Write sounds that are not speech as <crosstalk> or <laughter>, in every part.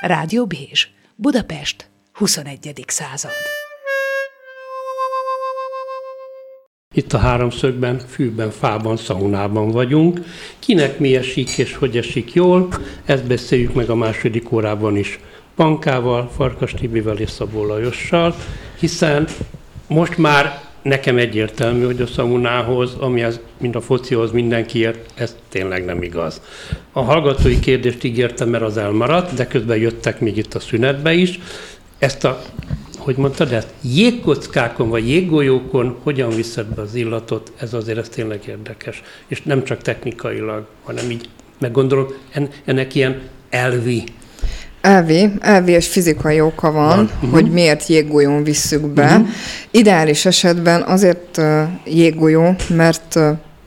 Rádió Bézs, Budapest, 21. század. Itt a háromszögben, fűben, fában, szaunában vagyunk. Kinek mi esik és hogy esik jól, ezt beszéljük meg a második órában is. Pankával, Farkas Tibivel és Szabó Lajossal, hiszen most már nekem egyértelmű, hogy a szaunához, ami az, mint a focihoz mindenkiért, ez tényleg nem igaz. A hallgatói kérdést ígértem, mert az elmaradt, de közben jöttek még itt a szünetbe is. Ezt a, hogy mondtad ezt, jégkockákon vagy jéggolyókon hogyan viszed be az illatot, ez azért ez tényleg érdekes. És nem csak technikailag, hanem így meggondolom, ennek ilyen elvi Elvi, elvi és fizikai oka van, van. Uh-huh. hogy miért jéggolyón visszük be. Uh-huh. Ideális esetben azért uh, jéggolyó, mert, uh,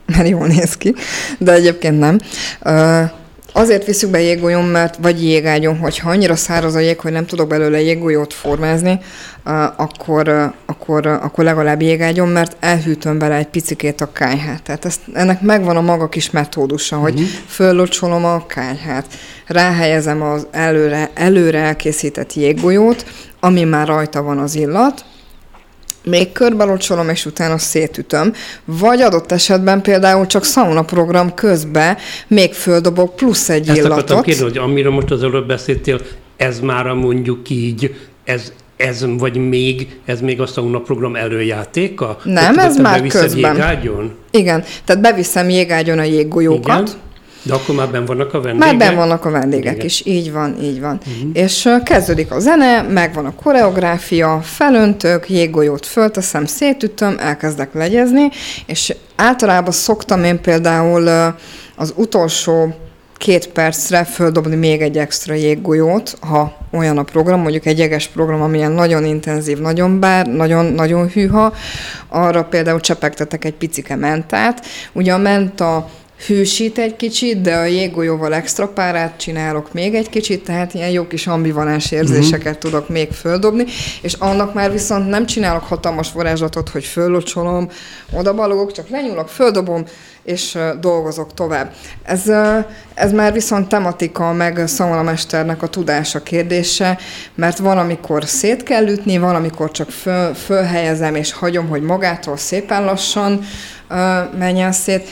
<laughs> mert jól néz ki, de egyébként nem. Uh, Azért viszük be jéggolyón, mert vagy jégágyon, hogyha annyira száraz a jég, hogy nem tudok belőle jéggolyót formázni, akkor, akkor, akkor legalább jégágyon, mert elhűtöm bele egy picikét a kájhát. Tehát ezt, ennek megvan a maga kis metódusa, hogy uh-huh. föllocsolom a kájhát, ráhelyezem az előre, előre elkészített jéggolyót, ami már rajta van az illat, még körbelocsolom, és utána szétütöm. Vagy adott esetben például csak sauna program közben még földobok plusz egy Ezt illatot. Ezt kérdezni, hogy amiről most az előbb beszéltél, ez már a mondjuk így, ez, ez vagy még, ez még a sauna program előjátéka? Nem, ez már közben. Jégágyon? Igen, tehát beviszem jégágyon a jéggolyókat. Igen de akkor már benn vannak a vendégek? Már benn vannak a vendégek is, így van, így van. Uh-huh. És kezdődik a zene, megvan a koreográfia, felöntök, jéggolyót fölteszem, szétütöm, elkezdek legyezni, és általában szoktam én például az utolsó két percre földobni még egy extra jéggolyót, ha olyan a program, mondjuk egy jeges program, amilyen nagyon intenzív, nagyon bár, nagyon, nagyon hűha, arra például csepegtetek egy picike mentát. Ugye a menta hűsít egy kicsit, de a jéggolyóval extra párát csinálok még egy kicsit, tehát ilyen jó kis ambivalens érzéseket uh-huh. tudok még földobni, és annak már viszont nem csinálok hatalmas varázslatot, hogy föllocsolom, oda balogok, csak lenyúlok, földobom, és dolgozok tovább. Ez, ez már viszont tematika, meg mesternek a tudása kérdése, mert van, amikor szét kell ütni, van, amikor csak föl, fölhelyezem, és hagyom, hogy magától szépen lassan menjen szét.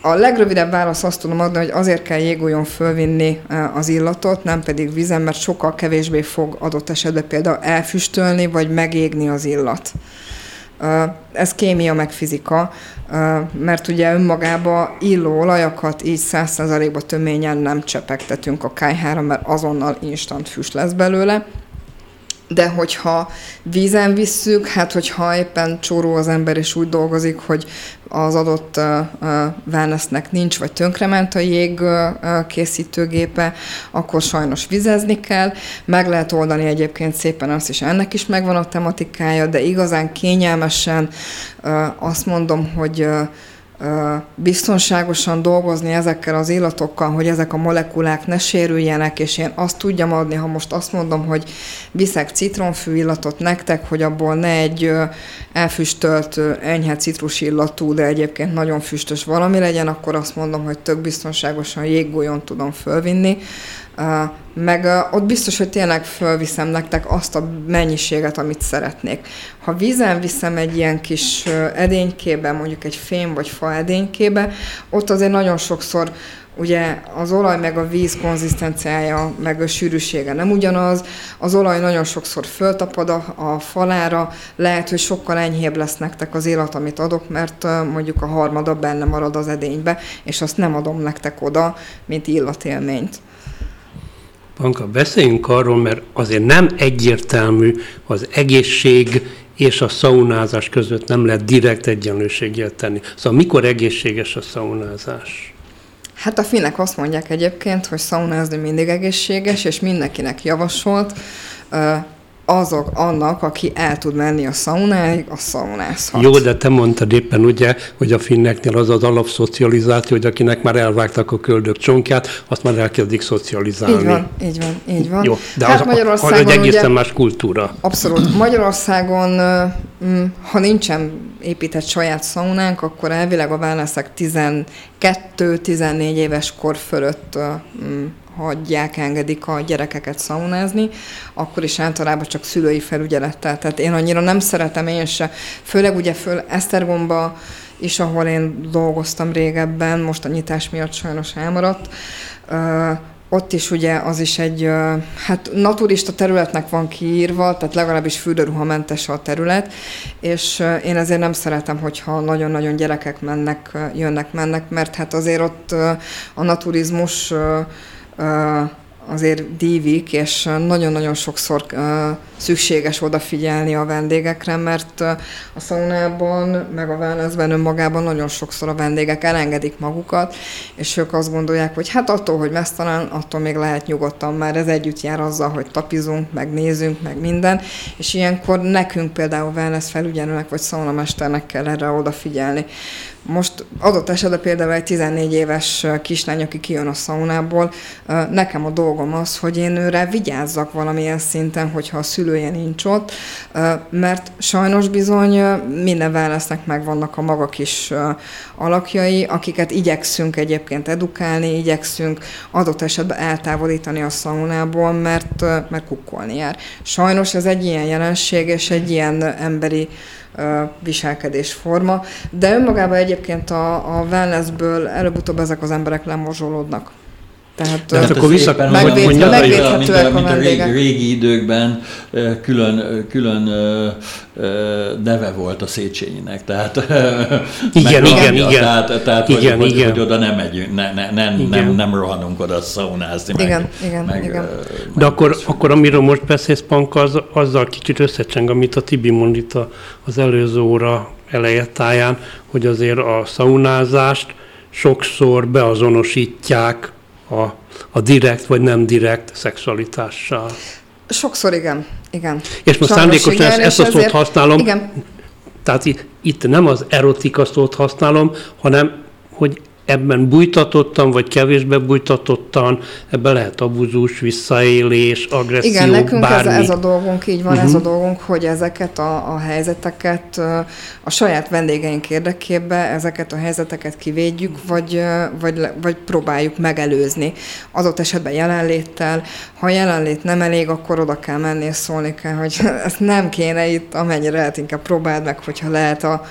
A legrövidebb válasz azt tudom adni, hogy azért kell jégolyon fölvinni e, az illatot, nem pedig vizen, mert sokkal kevésbé fog adott esetben például elfüstölni, vagy megégni az illat. E, ez kémia meg fizika, e, mert ugye önmagába illó olajakat így 100%-ba töményen nem csepegtetünk a kájhára, mert azonnal instant füst lesz belőle, de hogyha vízen visszük, hát hogyha éppen csóró az ember és úgy dolgozik, hogy az adott uh, wellnessnek nincs, vagy tönkrement a jég készítőgépe, akkor sajnos vizezni kell. Meg lehet oldani egyébként szépen azt is, ennek is megvan a tematikája, de igazán kényelmesen azt mondom, hogy biztonságosan dolgozni ezekkel az illatokkal, hogy ezek a molekulák ne sérüljenek, és én azt tudjam adni, ha most azt mondom, hogy viszek citronfű illatot nektek, hogy abból ne egy elfüstölt, enyhe citrus illatú, de egyébként nagyon füstös valami legyen, akkor azt mondom, hogy tök biztonságosan jéggolyón tudom fölvinni, meg ott biztos, hogy tényleg fölviszem nektek azt a mennyiséget, amit szeretnék. Ha vízen viszem egy ilyen kis edénykébe, mondjuk egy fém vagy fa edénykébe, ott azért nagyon sokszor ugye az olaj meg a víz konzisztenciája, meg a sűrűsége nem ugyanaz. Az olaj nagyon sokszor föltapad a, a falára, lehet, hogy sokkal enyhébb lesz nektek az élet, amit adok, mert mondjuk a harmada benne marad az edénybe, és azt nem adom nektek oda, mint illatélményt. Panka, beszéljünk arról, mert azért nem egyértelmű az egészség és a szaunázás között nem lehet direkt egyenlőséget tenni. Szóval mikor egészséges a szaunázás? Hát a finnek azt mondják egyébként, hogy szaunázni mindig egészséges, és mindenkinek javasolt azok annak, aki el tud menni a szaunáig, a szaunázhat. Jó, de te mondtad éppen ugye, hogy a finneknél az az alapszocializáció, hogy akinek már elvágták a köldök csonkját, azt már elkezdik szocializálni. Így van, így van, így van. Jó, de hát az, Magyarországon az egy egészen ugye, más kultúra. Abszolút. Magyarországon ha nincsen épített saját szaunánk, akkor elvileg a wellnessek 12-14 éves kor fölött hagyják, engedik a gyerekeket szaunázni, akkor is általában csak szülői felügyelettel. Tehát én annyira nem szeretem én se, főleg ugye föl Esztergomba is, ahol én dolgoztam régebben, most a nyitás miatt sajnos elmaradt, ott is ugye az is egy, hát naturista területnek van kiírva, tehát legalábbis fürdőruhamentes a terület, és én azért nem szeretem, hogyha nagyon-nagyon gyerekek mennek, jönnek, mennek, mert hát azért ott a naturizmus azért dívik, és nagyon-nagyon sokszor szükséges odafigyelni a vendégekre, mert a szaunában, meg a wellnessben önmagában nagyon sokszor a vendégek elengedik magukat, és ők azt gondolják, hogy hát attól, hogy mesztelen, attól még lehet nyugodtan, már ez együtt jár azzal, hogy tapizunk, meg nézünk, meg minden, és ilyenkor nekünk például wellness felügyelőnek vagy szaunamesternek kell erre odafigyelni. Most adott esetben például egy 14 éves kislány, aki kijön a szaunából, nekem a dolgom az, hogy én őre vigyázzak valamilyen szinten, hogyha a szülője nincs ott, mert sajnos bizony minden válasznak meg vannak a maga kis alakjai, akiket igyekszünk egyébként edukálni, igyekszünk adott esetben eltávolítani a szaunából, mert, mert kukkolni jár. Sajnos ez egy ilyen jelenség, és egy ilyen emberi viselkedésforma, de önmagában egyébként a, a wellnessből előbb-utóbb ezek az emberek lemorzsolódnak. Tehát, Tehát akkor vissza megvéd, mondja, megvédhetőek a, mint a, mint a régi, régi időkben külön, külön neve volt a Széchenyinek. Tehát, igen, igen, igen. Tehát, tehát igen, hogy, igen. Hogy, hogy, oda nem megyünk, ne, ne, nem, nem, nem rohanunk oda szaunázni. Igen, meg, igen, meg, igen. Meg De akkor, akkor amiről most beszélsz, Pank, az, azzal kicsit összecseng, amit a Tibi mond itt az előző óra elejetáján, hogy azért a szaunázást sokszor beazonosítják a, a direkt vagy nem direkt szexualitással. Sokszor igen, igen. És most szándékosan igen, ezt, ezt a szót használom, igen. tehát itt nem az erotika szót használom, hanem hogy ebben bújtatottan, vagy kevésbé bújtatottan, ebben lehet abuzus, visszaélés, agresszió, Igen, nekünk bármi. Ez, ez a dolgunk, így van, uh-huh. ez a mhm. dolgunk, hogy ezeket a, a helyzeteket a saját vendégeink érdekében ezeket a helyzeteket kivédjük, vagy, vagy, vagy próbáljuk megelőzni. Adott esetben jelenléttel, ha jelenlét nem elég, akkor oda kell menni és szólni kell, hogy <laughs> ezt nem kéne itt, amennyire lehet, inkább próbáld meg, hogyha lehet a,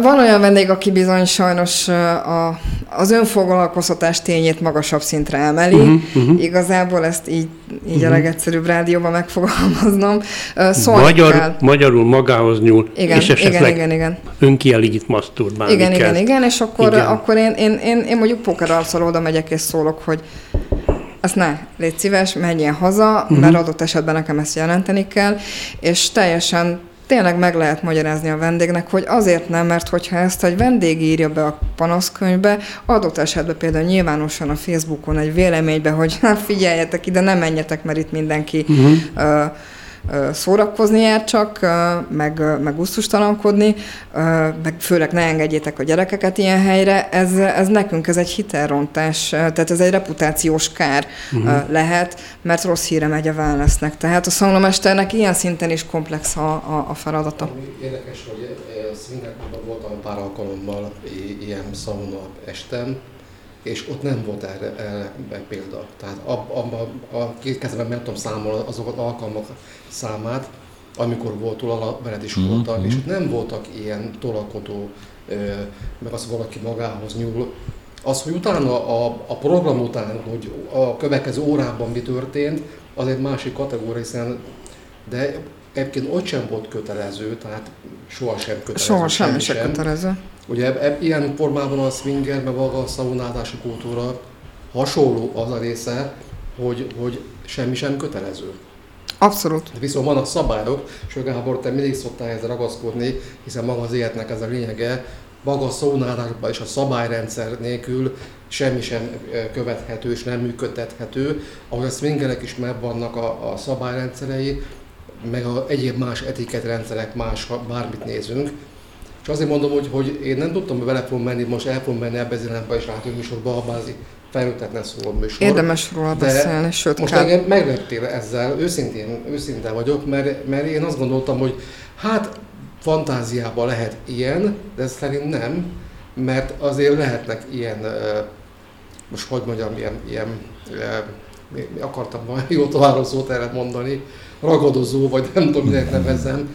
van olyan vendég, aki bizony sajnos a, az önfoglalkoztatás tényét magasabb szintre emeli. Uh-huh, uh-huh. Igazából ezt így, így uh-huh. a legegyszerűbb rádióban megfogalmaznom. Szólni Magyar, kell. Magyarul magához nyúl, igen, és esetleg igen, igen, igen. önkielégít masturbálni Igen, kezd. igen, igen, és akkor, igen. akkor én, én, én, én mondjuk pókerarccal oda megyek és szólok, hogy ezt ne, légy szíves, menjél haza, uh-huh. mert adott esetben nekem ezt jelenteni kell, és teljesen tényleg meg lehet magyarázni a vendégnek, hogy azért nem, mert hogyha ezt egy vendég írja be a panaszkönyvbe, adott esetben például nyilvánosan a Facebookon egy véleménybe, hogy <laughs> hát figyeljetek ide, nem menjetek, mert itt mindenki uh-huh. uh, szórakozni jár csak, meg, meg gusztustalankodni, meg főleg ne engedjétek a gyerekeket ilyen helyre, ez, ez nekünk ez egy hitelrontás, tehát ez egy reputációs kár uh-huh. lehet, mert rossz híre megy a wellnessnek. Tehát a szaunamesternek ilyen szinten is komplex a, a, a feladata. Érdekes, hogy Szingapurban voltam pár alkalommal ilyen szauna estem, és ott nem volt erre, erre példa. Tehát abban a két kezemben meg tudom számolni azokat alkalmak számát, amikor volt tolaveled is mm-hmm. voltak, és ott nem voltak ilyen tolakodó, meg az valaki magához nyúl. Az, hogy utána a, a program után, hogy a következő órában mi történt, az egy másik kategória, hiszen de egyébként ott sem volt kötelező, tehát sohasem kötelező. Sohasem sem kötelező. Ugye eb, eb, ilyen formában a swinger, meg a szaunázási kultúra hasonló az a része, hogy, hogy semmi sem kötelező. Abszolút. Viszont vannak szabályok, és Gábor, te mindig szoktál ezzel ragaszkodni, hiszen maga az életnek ez a lényege, maga a szónálásban és a szabályrendszer nélkül semmi sem követhető és nem működtethető. Ahogy a swingerek is megvannak a, a szabályrendszerei, meg a egyéb más etiketrendszerek, más, bármit nézünk, és azért mondom, hogy, hogy én nem tudtam, hogy bele fogom menni, most el fogom menni ebbe az irányba és rádió műsorba albázni felnőttetlen szóló műsor. Érdemes róla beszélni, sőt Most engem megleptél ezzel, őszintén, őszinte vagyok, mert, mert én azt gondoltam, hogy hát fantáziában lehet ilyen, de szerint nem, mert azért lehetnek ilyen, most hogy mondjam, ilyen, ilyen mi, akartam valami <laughs> jó tovább szót erre mondani, ragadozó, vagy nem tudom, minek nevezzem,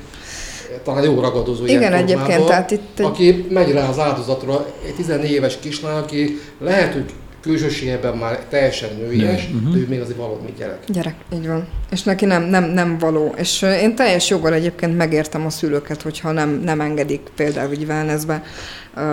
talán jó ragadozó Igen, ilyen egyébként, tehát itt... Aki megy rá az áldozatra, egy 14 éves kislány, aki lehet, hogy külsőségében már teljesen nőies, uh-huh. de ő még azért valami gyerek. Gyerek, így van. És neki nem, nem, nem való. És én teljes joggal egyébként megértem a szülőket, hogyha nem, nem engedik például így wellnessbe uh,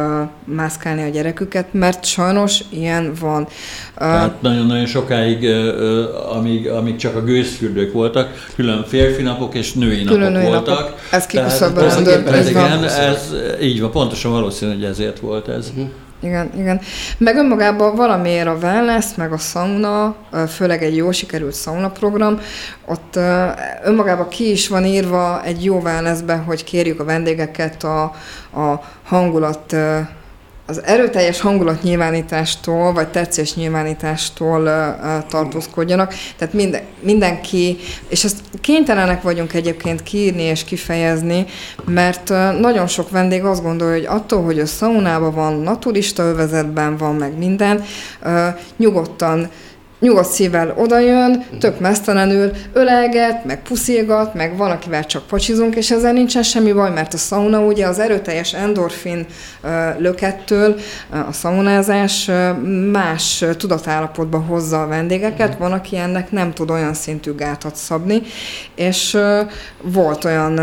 mászkálni a gyereküket, mert sajnos ilyen van. Tehát nagyon-nagyon sokáig, uh, amíg, amíg csak a gőzfürdők voltak, külön férfi napok és női napok külön női voltak. Napok. Ez kiküszöbölendő. Ez, igen, ez, így van, pontosan valószínű, hogy ezért volt ez. Uh-huh igen, igen. Meg önmagában valamiért a wellness, meg a sauna, főleg egy jó sikerült sauna program, ott önmagában ki is van írva egy jó wellnessbe, hogy kérjük a vendégeket a, a hangulat az erőteljes hangulatnyilvánítástól, vagy tetszés nyilvánítástól uh, tartózkodjanak. Tehát minden, mindenki, és ezt kénytelenek vagyunk egyébként kiírni és kifejezni, mert nagyon sok vendég azt gondolja, hogy attól, hogy a szaunában van, naturista övezetben van, meg minden, nyugodtan nyugodt szívvel odajön, tök mesztelenül öleget, meg puszilgat, meg van, akivel csak pacsizunk, és ezzel nincsen semmi baj, mert a sauna ugye az erőteljes endorfin lökettől a szaunázás más tudatállapotba hozza a vendégeket, van, aki ennek nem tud olyan szintű gátat szabni, és volt olyan,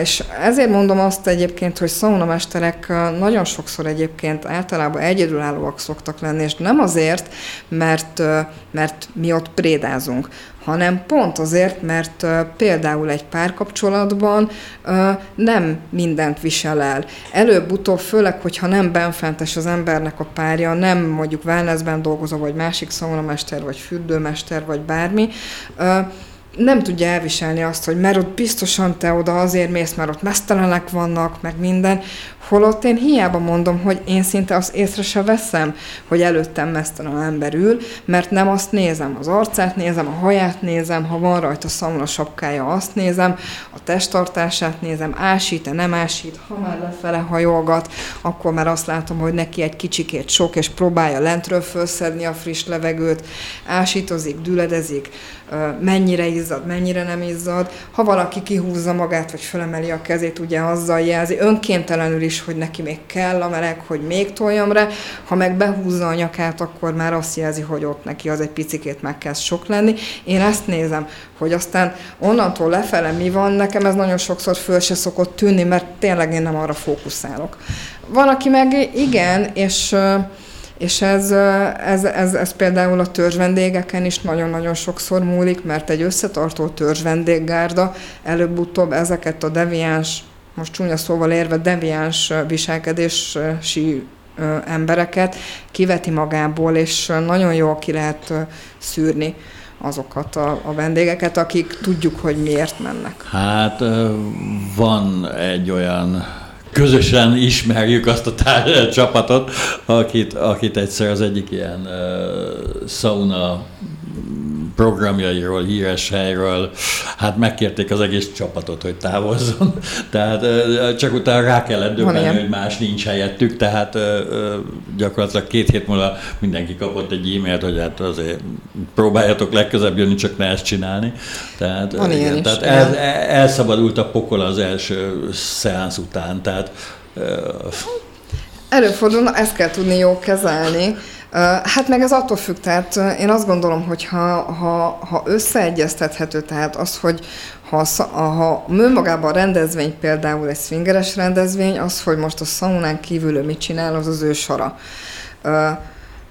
és ezért mondom azt egyébként, hogy szaunamesterek nagyon sokszor egyébként általában egyedülállóak szoktak lenni, és nem azért, mert mert mi ott prédázunk, hanem pont azért, mert például egy párkapcsolatban nem mindent visel el. Előbb-utóbb, főleg, hogyha nem benfentes az embernek a párja, nem mondjuk wellnessben dolgozó, vagy másik szaunamester, vagy fürdőmester, vagy bármi, nem tudja elviselni azt, hogy mert ott biztosan te oda azért mész, mert ott mesztelenek vannak, meg minden, holott én hiába mondom, hogy én szinte azt észre se veszem, hogy előttem mesztelen ember ül, mert nem azt nézem, az arcát nézem, a haját nézem, ha van rajta szamla sapkája, azt nézem, a testtartását nézem, ásít-e, nem ásít, ha már lefele hajolgat, akkor már azt látom, hogy neki egy kicsikét sok, és próbálja lentről felszedni a friss levegőt, ásítozik, düledezik, mennyire izzad, mennyire nem izzad. Ha valaki kihúzza magát, vagy felemeli a kezét, ugye azzal jelzi, önkéntelenül is, hogy neki még kell a meleg, hogy még toljam rá. Ha meg behúzza a nyakát, akkor már azt jelzi, hogy ott neki az egy picikét megkezd sok lenni. Én ezt nézem, hogy aztán onnantól lefele mi van, nekem ez nagyon sokszor föl se szokott tűnni, mert tényleg én nem arra fókuszálok. Van, aki meg igen, és és ez, ez, ez, ez például a törzsvendégeken is nagyon-nagyon sokszor múlik, mert egy összetartó törzsvendéggárda előbb-utóbb ezeket a deviáns, most csúnya szóval érve deviáns viselkedési embereket kiveti magából, és nagyon jól ki lehet szűrni azokat a, a vendégeket, akik tudjuk, hogy miért mennek. Hát van egy olyan közösen ismerjük azt a tár- csapatot, akit, akit egyszer az egyik ilyen uh, sauna programjairól, híres helyről, hát megkérték az egész csapatot, hogy távozzon. <laughs> Tehát csak utána rá kellett döbbenni, hogy más nincs helyettük, tehát gyakorlatilag két hét múlva mindenki kapott egy e-mailt, hogy hát azért próbáljatok legközebb jönni, csak ne ezt csinálni. Tehát, Van igen, is, tehát el, elszabadult a pokol az első szeánsz után, tehát Előfordul, ezt kell tudni jó kezelni. Hát meg ez attól függ, tehát én azt gondolom, hogy ha, ha, ha összeegyeztethető, tehát az, hogy ha, ha önmagában a rendezvény például egy swingeres rendezvény, az, hogy most a szaunán kívül mit csinál, az az ő sara.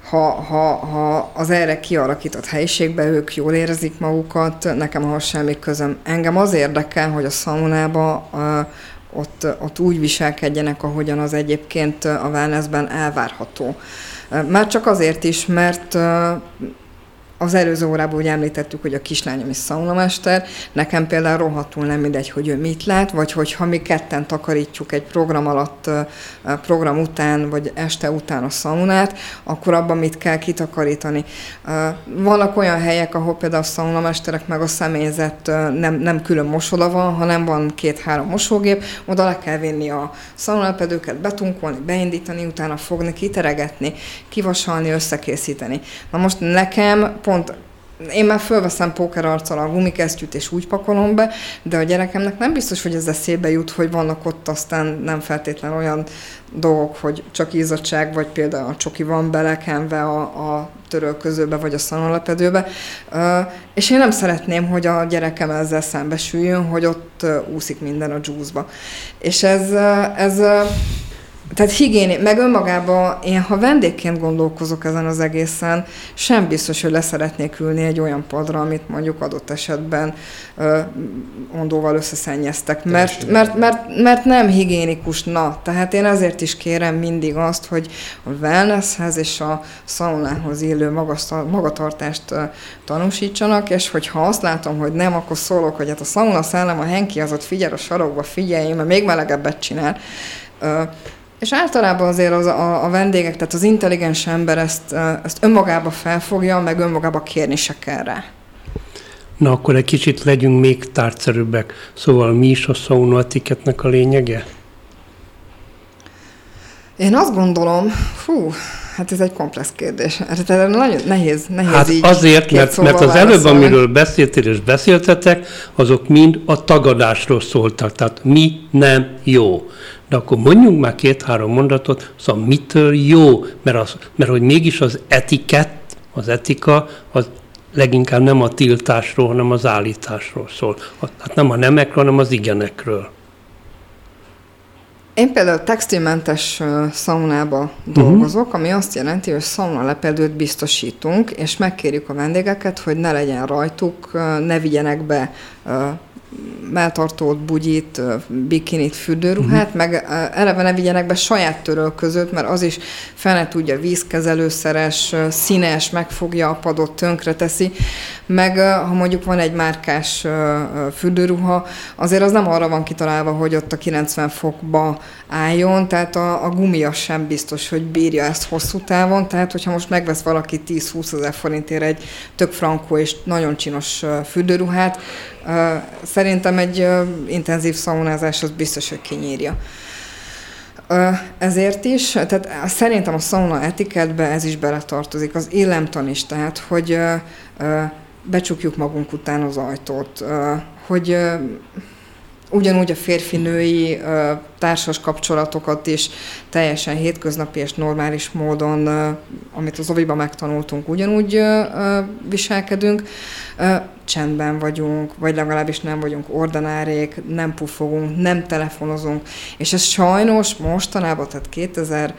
Ha, ha, ha az erre kialakított helyiségben ők jól érzik magukat, nekem ahhoz semmi közöm. Engem az érdekel, hogy a szaunába ott, ott úgy viselkedjenek, ahogyan az egyébként a wellnessben elvárható. Már csak azért is, mert az előző órában úgy említettük, hogy a kislányom is szaunamester, nekem például rohadtul nem mindegy, hogy ő mit lát, vagy hogyha mi ketten takarítjuk egy program alatt, program után, vagy este után a szaunát, akkor abban mit kell kitakarítani. Vannak olyan helyek, ahol például a szaunamesterek meg a személyzet nem, nem külön mosoda van, hanem van két-három mosógép, oda le kell vinni a szaunapedőket, betunkolni, beindítani, utána fogni, kiteregetni, kivasalni, összekészíteni. Na most nekem pont én már fölveszem póker arccal a gumikesztyűt, és úgy pakolom be, de a gyerekemnek nem biztos, hogy ez eszébe jut, hogy vannak ott aztán nem feltétlen olyan dolgok, hogy csak izzadság, vagy például a csoki van belekenve a, a törölközőbe, vagy a szanolepedőbe. És én nem szeretném, hogy a gyerekem ezzel szembesüljön, hogy ott úszik minden a dzsúzba. És ez, ez tehát higiéni, meg önmagában én, ha vendégként gondolkozok ezen az egészen, sem biztos, hogy leszeretnék ülni egy olyan padra, amit mondjuk adott esetben ö, ondóval összeszennyeztek, mert, mert, mert, mert nem higiénikus, na, tehát én ezért is kérem mindig azt, hogy a wellnesshez és a szaunához illő magatartást ö, tanúsítsanak, és hogyha azt látom, hogy nem, akkor szólok, hogy hát a szauna szellem, a henki az ott figyel a sarokba, figyelj, mert még melegebbet csinál. Ö, és általában azért az, a, a vendégek, tehát az intelligens ember ezt, ezt önmagába felfogja, meg önmagába kérni se kell rá. Na akkor egy kicsit legyünk még tárgyszerűbbek. Szóval mi is a sauna etiketnek a lényege? Én azt gondolom, fú, hát ez egy komplex kérdés. Hát ez nagyon nehéz, nehéz hát így azért, mert, mert az előbb, amiről beszéltél és beszéltetek, azok mind a tagadásról szóltak. Tehát mi nem jó. De akkor mondjunk már két-három mondatot, szóval mitől jó? Mert, az, mert hogy mégis az etikett, az etika, az leginkább nem a tiltásról, hanem az állításról szól. Hát nem a nemekről, hanem az igenekről. Én például textilmentes szaunába uh-huh. dolgozok, ami azt jelenti, hogy szauna lepedőt biztosítunk, és megkérjük a vendégeket, hogy ne legyen rajtuk, ne vigyenek be melltartót, bugyit, bikinit, fürdőruhát, uh-huh. meg eleve ne vigyenek be saját törölközőt, mert az is fel tudja vízkezelőszeres, színes, megfogja a padot, tönkre teszi, meg ha mondjuk van egy márkás fürdőruha, azért az nem arra van kitalálva, hogy ott a 90 fokba álljon, tehát a, a gumia sem biztos, hogy bírja ezt hosszú távon, tehát hogyha most megvesz valaki 10-20 ezer forintért egy tök frankó és nagyon csinos fürdőruhát, szerintem egy intenzív szaunázás az biztos, hogy kinyírja. Ezért is, tehát szerintem a szauna etiketbe ez is beletartozik, az illemtan is, tehát hogy becsukjuk magunk után az ajtót, hogy ugyanúgy a férfi-női társas kapcsolatokat is teljesen hétköznapi és normális módon, amit az oviban megtanultunk, ugyanúgy viselkedünk. Csendben vagyunk, vagy legalábbis nem vagyunk ordinárék, nem pufogunk, nem telefonozunk, és ez sajnos mostanában, tehát 2000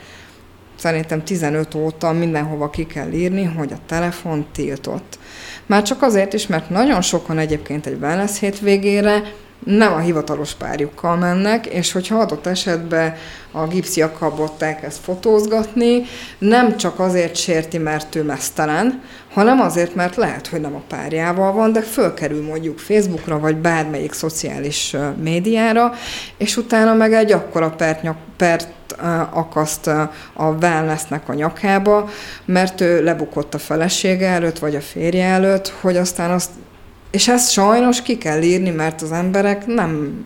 szerintem 15 óta mindenhova ki kell írni, hogy a telefon tiltott. Már csak azért is, mert nagyon sokan egyébként egy wellness hétvégére nem a hivatalos párjukkal mennek, és hogyha adott esetben a gipsziakabot elkezd fotózgatni, nem csak azért sérti, mert ő mesztelen, hanem azért, mert lehet, hogy nem a párjával van, de fölkerül mondjuk Facebookra, vagy bármelyik szociális médiára, és utána meg egy akkora pert, nyak, pert akaszt a wellnessnek a nyakába, mert ő lebukott a felesége előtt, vagy a férje előtt, hogy aztán azt és ezt sajnos ki kell írni, mert az emberek nem,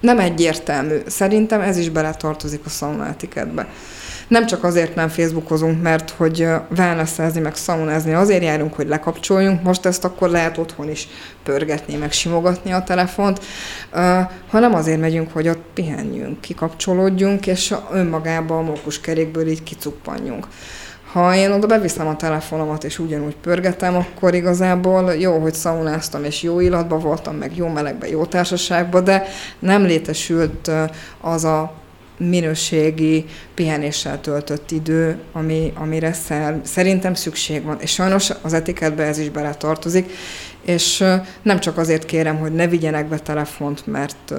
nem egyértelmű. Szerintem ez is beletartozik a sauna etiketbe. Nem csak azért nem Facebookozunk, mert hogy wellnessezni, meg szaunázni, azért járunk, hogy lekapcsoljunk, most ezt akkor lehet otthon is pörgetni, meg simogatni a telefont, hanem azért megyünk, hogy ott pihenjünk, kikapcsolódjunk, és önmagában a mókuskerékből így kicuppanjunk. Ha én oda beviszem a telefonomat, és ugyanúgy pörgetem, akkor igazából jó, hogy szaunáztam, és jó illatban voltam, meg jó melegben, jó társaságban, de nem létesült az a minőségi pihenéssel töltött idő, ami, amire szer, szerintem szükség van. És sajnos az etiketbe ez is bele tartozik, és nem csak azért kérem, hogy ne vigyenek be telefont, mert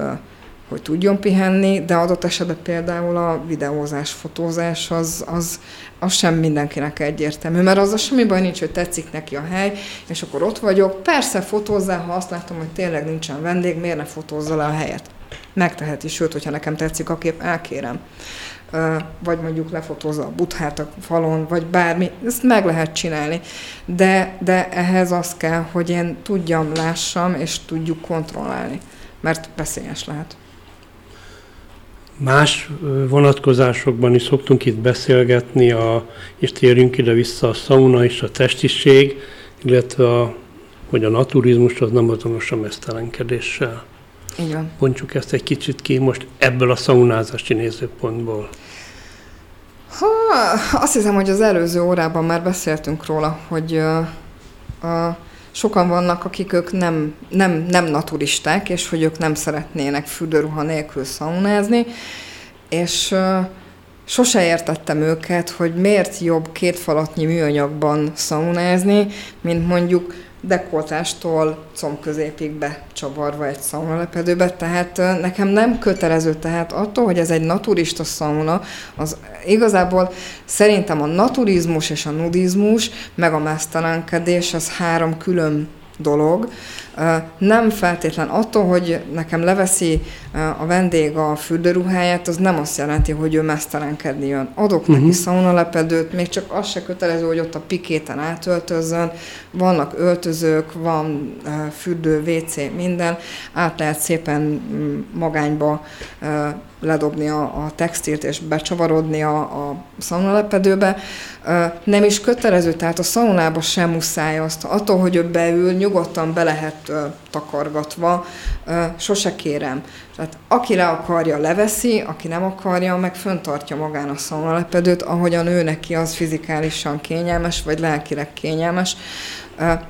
hogy tudjon pihenni, de adott esetben például a videózás, fotózás az, az, az sem mindenkinek egyértelmű, mert az a semmi baj nincs, hogy tetszik neki a hely, és akkor ott vagyok. Persze fotózzál, ha azt látom, hogy tényleg nincsen vendég, miért ne fotózza le a helyet? Megteheti, sőt, hogyha nekem tetszik a kép, elkérem vagy mondjuk lefotózza a buthát a falon, vagy bármi, ezt meg lehet csinálni. De, de ehhez az kell, hogy én tudjam, lássam, és tudjuk kontrollálni, mert veszélyes lehet. Más vonatkozásokban is szoktunk itt beszélgetni, a, és térjünk ide-vissza a szauna és a testiség, illetve a, hogy a naturizmus az nem azonos a mesztelenkedéssel. Így van. Mondjuk ezt egy kicsit ki most ebből a szaunázási nézőpontból. Ha, azt hiszem, hogy az előző órában már beszéltünk róla, hogy uh, uh, sokan vannak, akik ők nem, nem, nem naturisták, és hogy ők nem szeretnének fürdőruha nélkül szaunázni, és uh, sose értettem őket, hogy miért jobb két falatnyi műanyagban szaunázni, mint mondjuk dekoltástól combközépig becsavarva egy szaunalepedőbe, tehát nekem nem kötelező, tehát attól, hogy ez egy naturista szauna, az igazából szerintem a naturizmus és a nudizmus, meg a mesztelenkedés, az három külön dolog. Nem feltétlen attól, hogy nekem leveszi a vendég a fürdőruháját, az nem azt jelenti, hogy ő mesztelenkedni jön. Adok uh-huh. neki mhm. szaunalepedőt, még csak az se kötelező, hogy ott a pikéten átöltözzön. Vannak öltözők, van fürdő, WC, minden. Át lehet szépen mm, magányba ledobni a, a textilt és becsavarodni a, a szaunalepedőbe. Nem is kötelező, tehát a szaunába sem muszáj azt. Attól, hogy ő beül, nyugodtan be lehet takargatva, sose kérem. Tehát aki le akarja, leveszi, aki nem akarja, meg föntartja magán a szaunalepedőt, ahogyan ő neki az fizikálisan kényelmes, vagy lelkileg kényelmes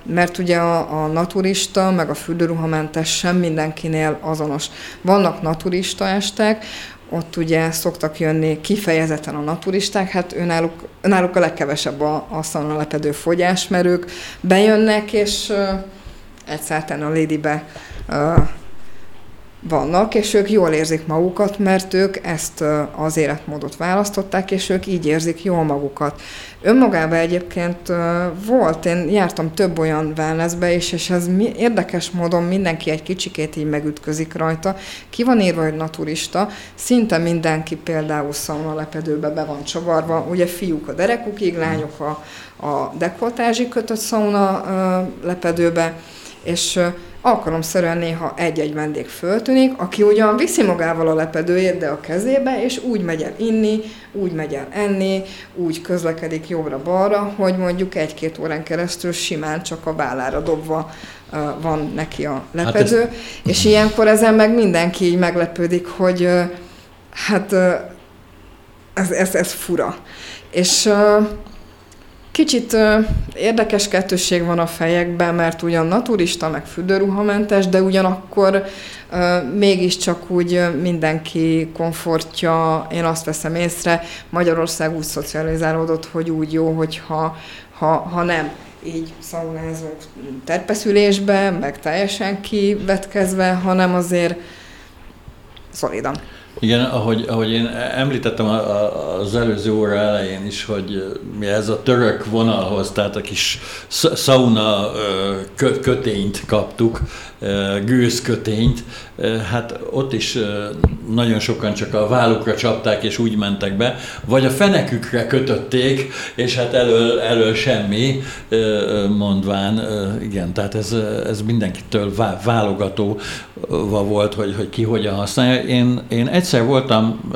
mert ugye a, a naturista, meg a fürdőruhamentes sem mindenkinél azonos. Vannak naturista estek, ott ugye szoktak jönni kifejezetten a naturisták, hát őnáluk, őnáluk a legkevesebb a, a szanalepedő fogyás, mert ők bejönnek, és uh, egyszerűen a Ladybe vannak, és ők jól érzik magukat, mert ők ezt az életmódot választották, és ők így érzik jól magukat. Önmagában egyébként volt, én jártam több olyan wellnessbe is, és ez érdekes módon mindenki egy kicsikét így megütközik rajta. Ki van írva, hogy naturista, szinte mindenki például szauna lepedőbe be van csavarva, ugye fiúk a derekukig, lányok a, a dekoltázsi kötött szauna lepedőbe, és alkalomszerűen néha egy-egy vendég föltűnik, aki ugyan viszi magával a lepedőjét, de a kezébe, és úgy megy el inni, úgy megy el enni, úgy közlekedik jobbra-balra, hogy mondjuk egy-két órán keresztül simán csak a vállára dobva van neki a lepedő, hát ez... és ilyenkor ezen meg mindenki így meglepődik, hogy hát ez, ez, ez fura. És Kicsit uh, érdekes kettősség van a fejekben, mert ugyan naturista, meg fürdőruhamentes, de ugyanakkor uh, mégiscsak úgy mindenki komfortja, én azt veszem észre, Magyarország úgy szocializálódott, hogy úgy jó, hogyha ha, ha nem így szaunázunk terpeszülésbe, meg teljesen kivetkezve, hanem azért szolidan. Igen, ahogy, ahogy én említettem az előző óra elején is, hogy mi ez a török vonalhoz, tehát a kis sauna kötényt kaptuk, gőzkötényt, hát ott is nagyon sokan csak a vállukra csapták és úgy mentek be, vagy a fenekükre kötötték, és hát elől, elől semmi, mondván, igen, tehát ez, ez mindenkitől válogató volt, hogy, hogy ki hogyan használja. Én, én egyszer voltam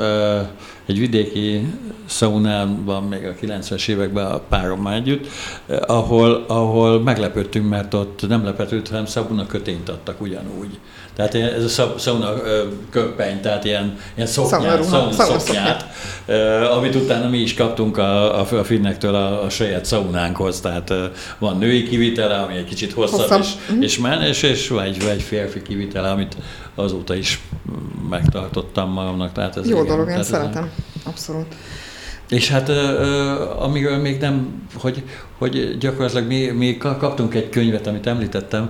egy vidéki szaunában még a 90-es években a párommal együtt, ahol, ahol meglepődtünk, mert ott nem lepetült, hanem szabuna kötényt adtak ugyanúgy. Tehát ez a szauna köppeny, tehát ilyen, ilyen szoknyát, szauna, szoknyát, amit utána mi is kaptunk a, a, a finnektől a, a saját szaunánkhoz. Tehát van női kivitele, ami egy kicsit hosszabb, Hosszabb. és, és menes, és vagy, vagy férfi kivitele, amit azóta is megtartottam magamnak. Tehát ez Jó igen, dolog, én szeretem. Ez abszolút. És hát amiről még nem, hogy, hogy gyakorlatilag mi, mi kaptunk egy könyvet, amit említettem,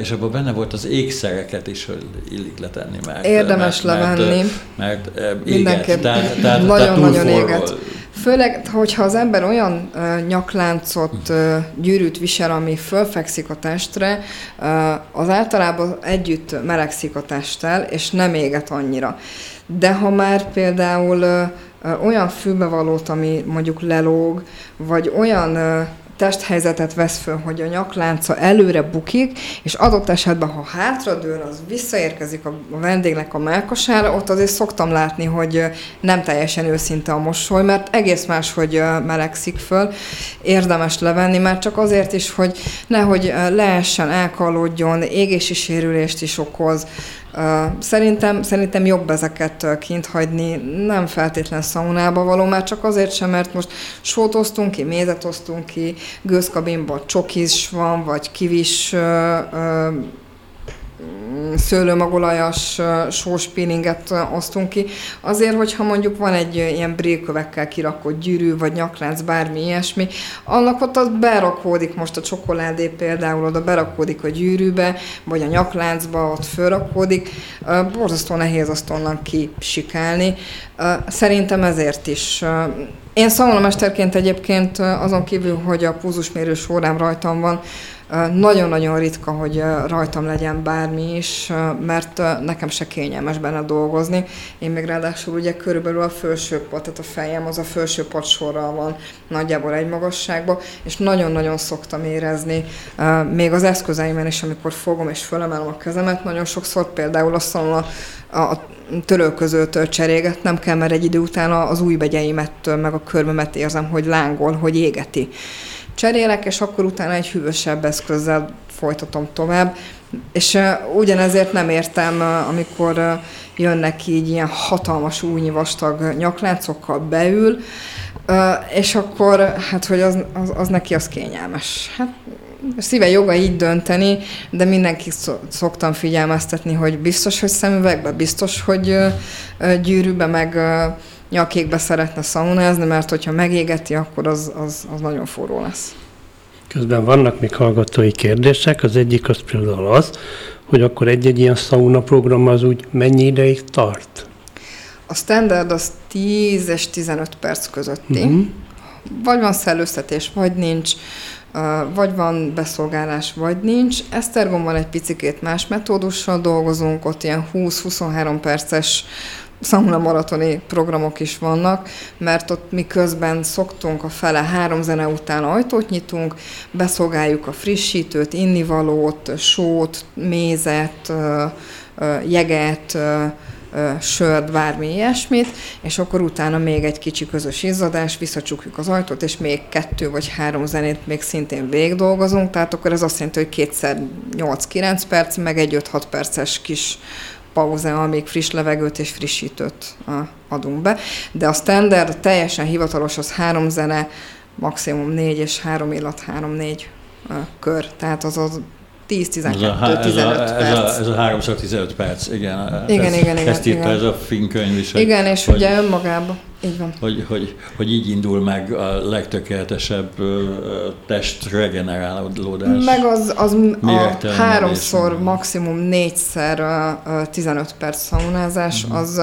és abban benne volt az ékszereket is, hogy illik letenni. Mert, Érdemes mert, levenni. Mert, mert éget, tehát, tehát, Nagyon-nagyon éget. Főleg, hogyha az ember olyan uh, nyakláncot, uh, gyűrűt visel, ami fölfekszik a testre, uh, az általában együtt melegszik a testtel, és nem éget annyira. De ha már például uh, olyan fülbevalót, ami mondjuk lelóg, vagy olyan testhelyzetet vesz föl, hogy a nyaklánca előre bukik, és adott esetben, ha hátradől, az visszaérkezik a vendégnek a melkasára, ott azért szoktam látni, hogy nem teljesen őszinte a mosoly, mert egész más, hogy melegszik föl. Érdemes levenni, már csak azért is, hogy nehogy leessen, elkalódjon, égési sérülést is okoz, Szerintem, szerintem jobb ezeket kint hagyni, nem feltétlen szaunába való, már csak azért sem, mert most sót osztunk ki, mézet osztunk ki, gőzkabinban csokis van, vagy kivis szőlőmagolajas sóspinninget osztunk ki. Azért, hogyha mondjuk van egy ilyen brékövekkel kirakott gyűrű, vagy nyaklánc, bármi ilyesmi, annak ott az berakódik most a csokoládé például, oda berakódik a gyűrűbe, vagy a nyakláncba, ott fölrakódik. Borzasztó nehéz azt onnan kisikálni. Szerintem ezért is én szalonamesterként egyébként azon kívül, hogy a púzusmérős órám rajtam van, nagyon-nagyon ritka, hogy rajtam legyen bármi is, mert nekem se kényelmes benne dolgozni. Én még ráadásul ugye körülbelül a felső pad, tehát a fejem az a felső pad sorral van nagyjából egy magasságban, és nagyon-nagyon szoktam érezni, még az eszközeimen is, amikor fogom és fölemelem a kezemet, nagyon sokszor például azt mondom, a, a törölközőt cserégetnem kell, mert egy idő után az új begyeimet, meg a körmömet érzem, hogy lángol, hogy égeti cserélek, és akkor utána egy hűvösebb eszközzel folytatom tovább. És uh, ugyanezért nem értem, uh, amikor uh, jönnek így ilyen hatalmas újnyi vastag nyakláncokkal beül, és akkor, hát, hogy az, az, az neki az kényelmes. Hát szíve joga így dönteni, de mindenki szoktam figyelmeztetni, hogy biztos, hogy szemüvegbe, biztos, hogy gyűrűbe, meg nyakékbe szeretne szaunázni, mert hogyha megégeti, akkor az, az, az nagyon forró lesz. Közben vannak még hallgatói kérdések. Az egyik az például az, hogy akkor egy-egy ilyen szauna program az úgy mennyi ideig tart? A standard az 10 és 15 perc közötti. Uh-huh. Vagy van szellőztetés, vagy nincs, vagy van beszolgálás, vagy nincs. Esztergomban egy picikét más metódussal dolgozunk, ott ilyen 20-23 perces szauna maratoni programok is vannak, mert ott mi közben szoktunk a fele három zene után ajtót nyitunk, beszolgáljuk a frissítőt, innivalót, sót, mézet, jeget, sört, bármi ilyesmit, és akkor utána még egy kicsi közös izzadás, visszacsukjuk az ajtót, és még kettő vagy három zenét még szintén végigdolgozunk, tehát akkor ez azt jelenti, hogy kétszer 8-9 perc, meg egy 5-6 perces kis pauza, amíg friss levegőt és frissítőt adunk be. De a standard, teljesen hivatalos, az három zene, maximum négy és három illat, három-négy kör. Tehát az az 10-12-15 perc. Ez a, ez, a, ez a 315 perc, igen. Igen, ez, igen, igen. Ezt írta ez a finn könyv is. Igen, és hogy, ugye önmagában. Így van. Hogy, hogy, hogy így indul meg a legtökéletesebb test regenerálódás. Meg az, az a háromszor, maximum négyszer 15 perc szaunázás, uh-huh. az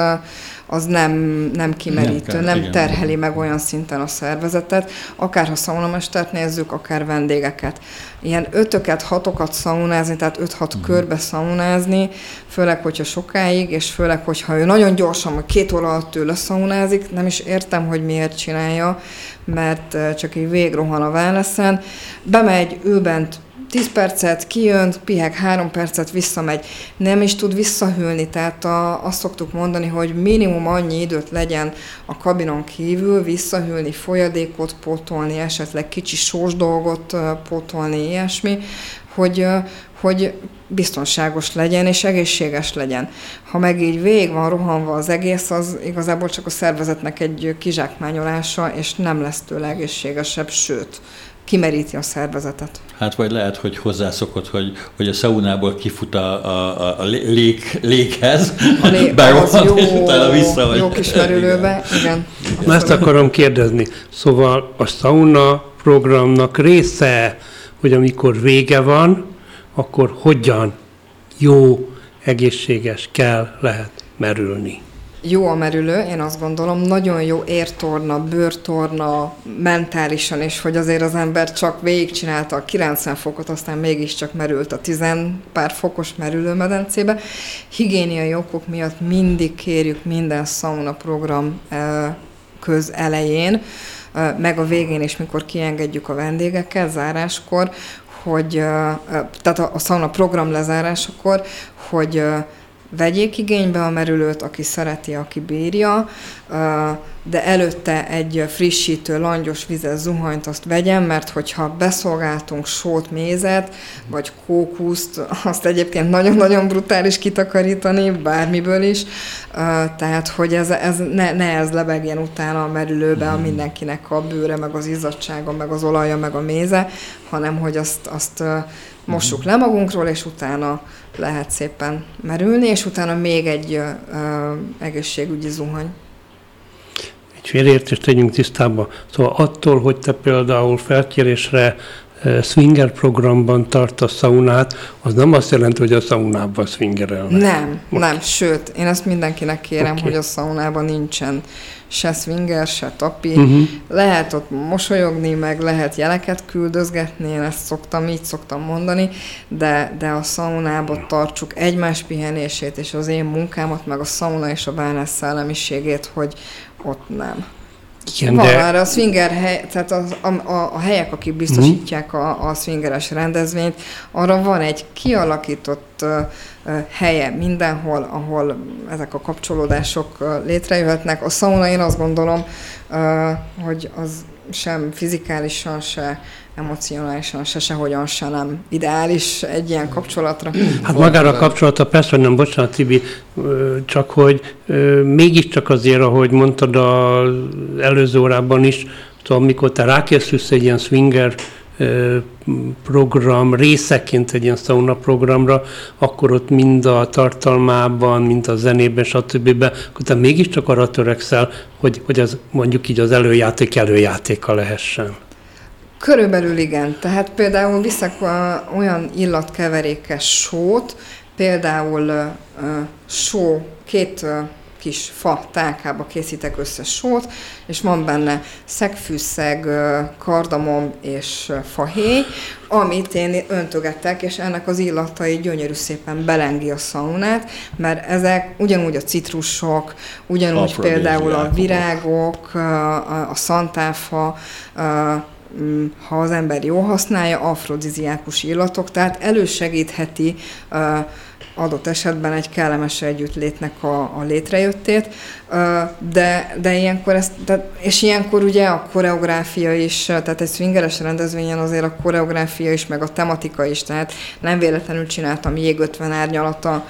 az nem, nem kimerítő, nem, kell, nem terheli meg olyan szinten a szervezetet, akár ha szaunamestert nézzük, akár vendégeket. Ilyen ötöket, hatokat szaunázni, tehát öt-hat uh-huh. körbe szaunázni, főleg, hogyha sokáig, és főleg, hogyha ő nagyon gyorsan, vagy két óra alatt ő leszaunázik, nem is értem, hogy miért csinálja, mert csak így végrohan a wellnessen, bemegy, ő bent 10 percet, kijön, piheg 3 percet, visszamegy. Nem is tud visszahűlni, tehát a, azt szoktuk mondani, hogy minimum annyi időt legyen a kabinon kívül, visszahűlni, folyadékot pótolni, esetleg kicsi sós dolgot pótolni, ilyesmi, hogy, hogy biztonságos legyen és egészséges legyen. Ha meg így vég van rohanva az egész, az igazából csak a szervezetnek egy kizsákmányolása, és nem lesz tőle egészségesebb, sőt, kimeríti a szervezetet. Hát vagy lehet, hogy hozzászokott, hogy, hogy a szaunából kifut a, a, a lég, léghez, a lé, <laughs> az jó, vissza, vagy... jó kis merülőbe, igen. igen. Na ezt akarom kérdezni. Szóval a sauna programnak része, hogy amikor vége van, akkor hogyan jó, egészséges kell, lehet merülni jó a merülő, én azt gondolom, nagyon jó értorna, bőrtorna, mentálisan, és hogy azért az ember csak végigcsinálta a 90 fokot, aztán mégiscsak merült a 10 pár fokos merülőmedencébe. Higiéniai okok miatt mindig kérjük minden sauna program köz elején, meg a végén is, mikor kiengedjük a vendégeket záráskor, hogy, eh, tehát a, a sauna program lezárásakor, hogy vegyék igénybe a merülőt, aki szereti, aki bírja, de előtte egy frissítő, langyos vizes zuhanyt azt vegyen, mert hogyha beszolgáltunk sót, mézet, vagy kókuszt, azt egyébként nagyon-nagyon brutális kitakarítani, bármiből is, tehát hogy ez, ez ne, ne ez lebegjen utána a merülőbe a mindenkinek a bőre, meg az izzadsága, meg az olaja, meg a méze, hanem hogy azt, azt mossuk le magunkról, és utána lehet szépen merülni, és utána még egy ö, egészségügyi zuhany. Egy félértést tegyünk tisztába. Szóval attól, hogy te például felkérésre swinger programban tart a szaunát, az nem azt jelenti, hogy a szaunában swingerelnek. Nem, okay. nem, sőt, én ezt mindenkinek kérem, okay. hogy a szaunában nincsen se swinger, se tapi. Uh-huh. Lehet ott mosolyogni, meg lehet jeleket küldözgetni, én ezt szoktam, így szoktam mondani, de, de a szaunába tartsuk egymás pihenését, és az én munkámat, meg a szauna és a wellness szellemiségét, hogy ott nem. Igen, Van de... arra a swinger hely, tehát a, a, a helyek, akik biztosítják a, a swingeres rendezvényt, arra van egy kialakított uh, helye mindenhol, ahol ezek a kapcsolódások uh, létrejöhetnek. A sauna én azt gondolom, uh, hogy az sem fizikálisan, se emocionálisan se sehogyan se nem ideális egy ilyen kapcsolatra. Hát magára a kapcsolata persze, hogy nem, bocsánat Tibi, csak hogy mégiscsak azért, ahogy mondtad az előző órában is, szóval amikor te rákészülsz egy ilyen swinger program részeként egy ilyen sauna programra, akkor ott mind a tartalmában, mind a zenében, stb. akkor te mégiscsak arra törekszel, hogy, hogy az mondjuk így az előjáték előjátéka lehessen. Körülbelül igen. Tehát például viszek olyan illatkeverékes sót, például uh, só, két uh, kis fa tálkába készítek össze sót, és van benne szegfűszeg, kardamom és fahéj, amit én öntögetek, és ennek az illatai gyönyörű szépen belengi a szaunát, mert ezek ugyanúgy a citrusok, ugyanúgy például a virágok, a, a szantáfa, Mm, ha az ember jól használja, afrodiziákus illatok, tehát elősegítheti adott esetben egy kellemes együttlétnek a, a létrejöttét, de, de ilyenkor ezt, de, és ilyenkor ugye a koreográfia is, tehát egy swingeres rendezvényen azért a koreográfia is, meg a tematika is, tehát nem véletlenül csináltam Jég 50 árnyalat a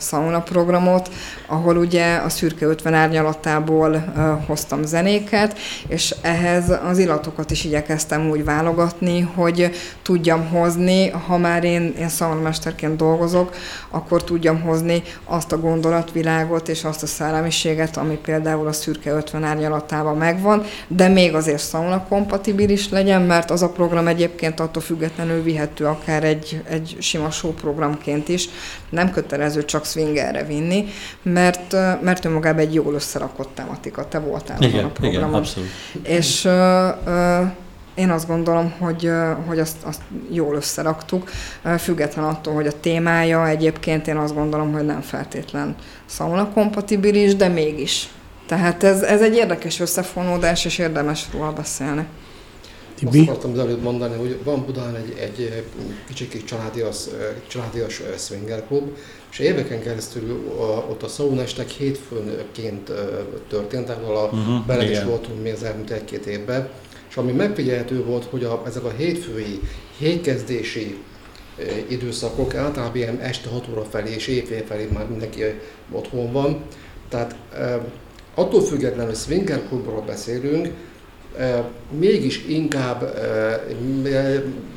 sauna programot, ahol ugye a szürke 50 árnyalatából hoztam zenéket, és ehhez az illatokat is igyekeztem úgy válogatni, hogy tudjam hozni, ha már én, én szaunamesterként dolgozok, akkor tudjam hozni azt a gondolatvilágot és azt a szellemiséget, ami például a szürke 50 árnyalatában megvan, de még azért sauna kompatibilis legyen, mert az a program egyébként attól függetlenül vihető akár egy, egy sima show programként is, nem kötelező csak swingerre vinni, mert, mert önmagában egy jól összerakott tematika. Te voltál igen, a programon. Igen, abszolút. És uh, uh, én azt gondolom, hogy, hogy azt, azt jól összeraktuk, független attól, hogy a témája egyébként én azt gondolom, hogy nem feltétlen sauna kompatibilis, de mégis. Tehát ez, ez egy érdekes összefonódás, és érdemes róla beszélni. Tibi? Azt akartam az előtt mondani, hogy van Budán egy, egy kicsi kis családias, családias swinger klub, és éveken keresztül ott a szaunestek hétfőnként történt, ahol a uh-huh, bele is voltunk mi az elmúlt egy-két évben, és ami megfigyelhető volt, hogy a, ezek a hétfői, hétkezdési időszakok általában ilyen este 6 óra felé és éjfél felé már mindenki otthon van. Tehát attól függetlenül, hogy swinger klubról beszélünk, mégis inkább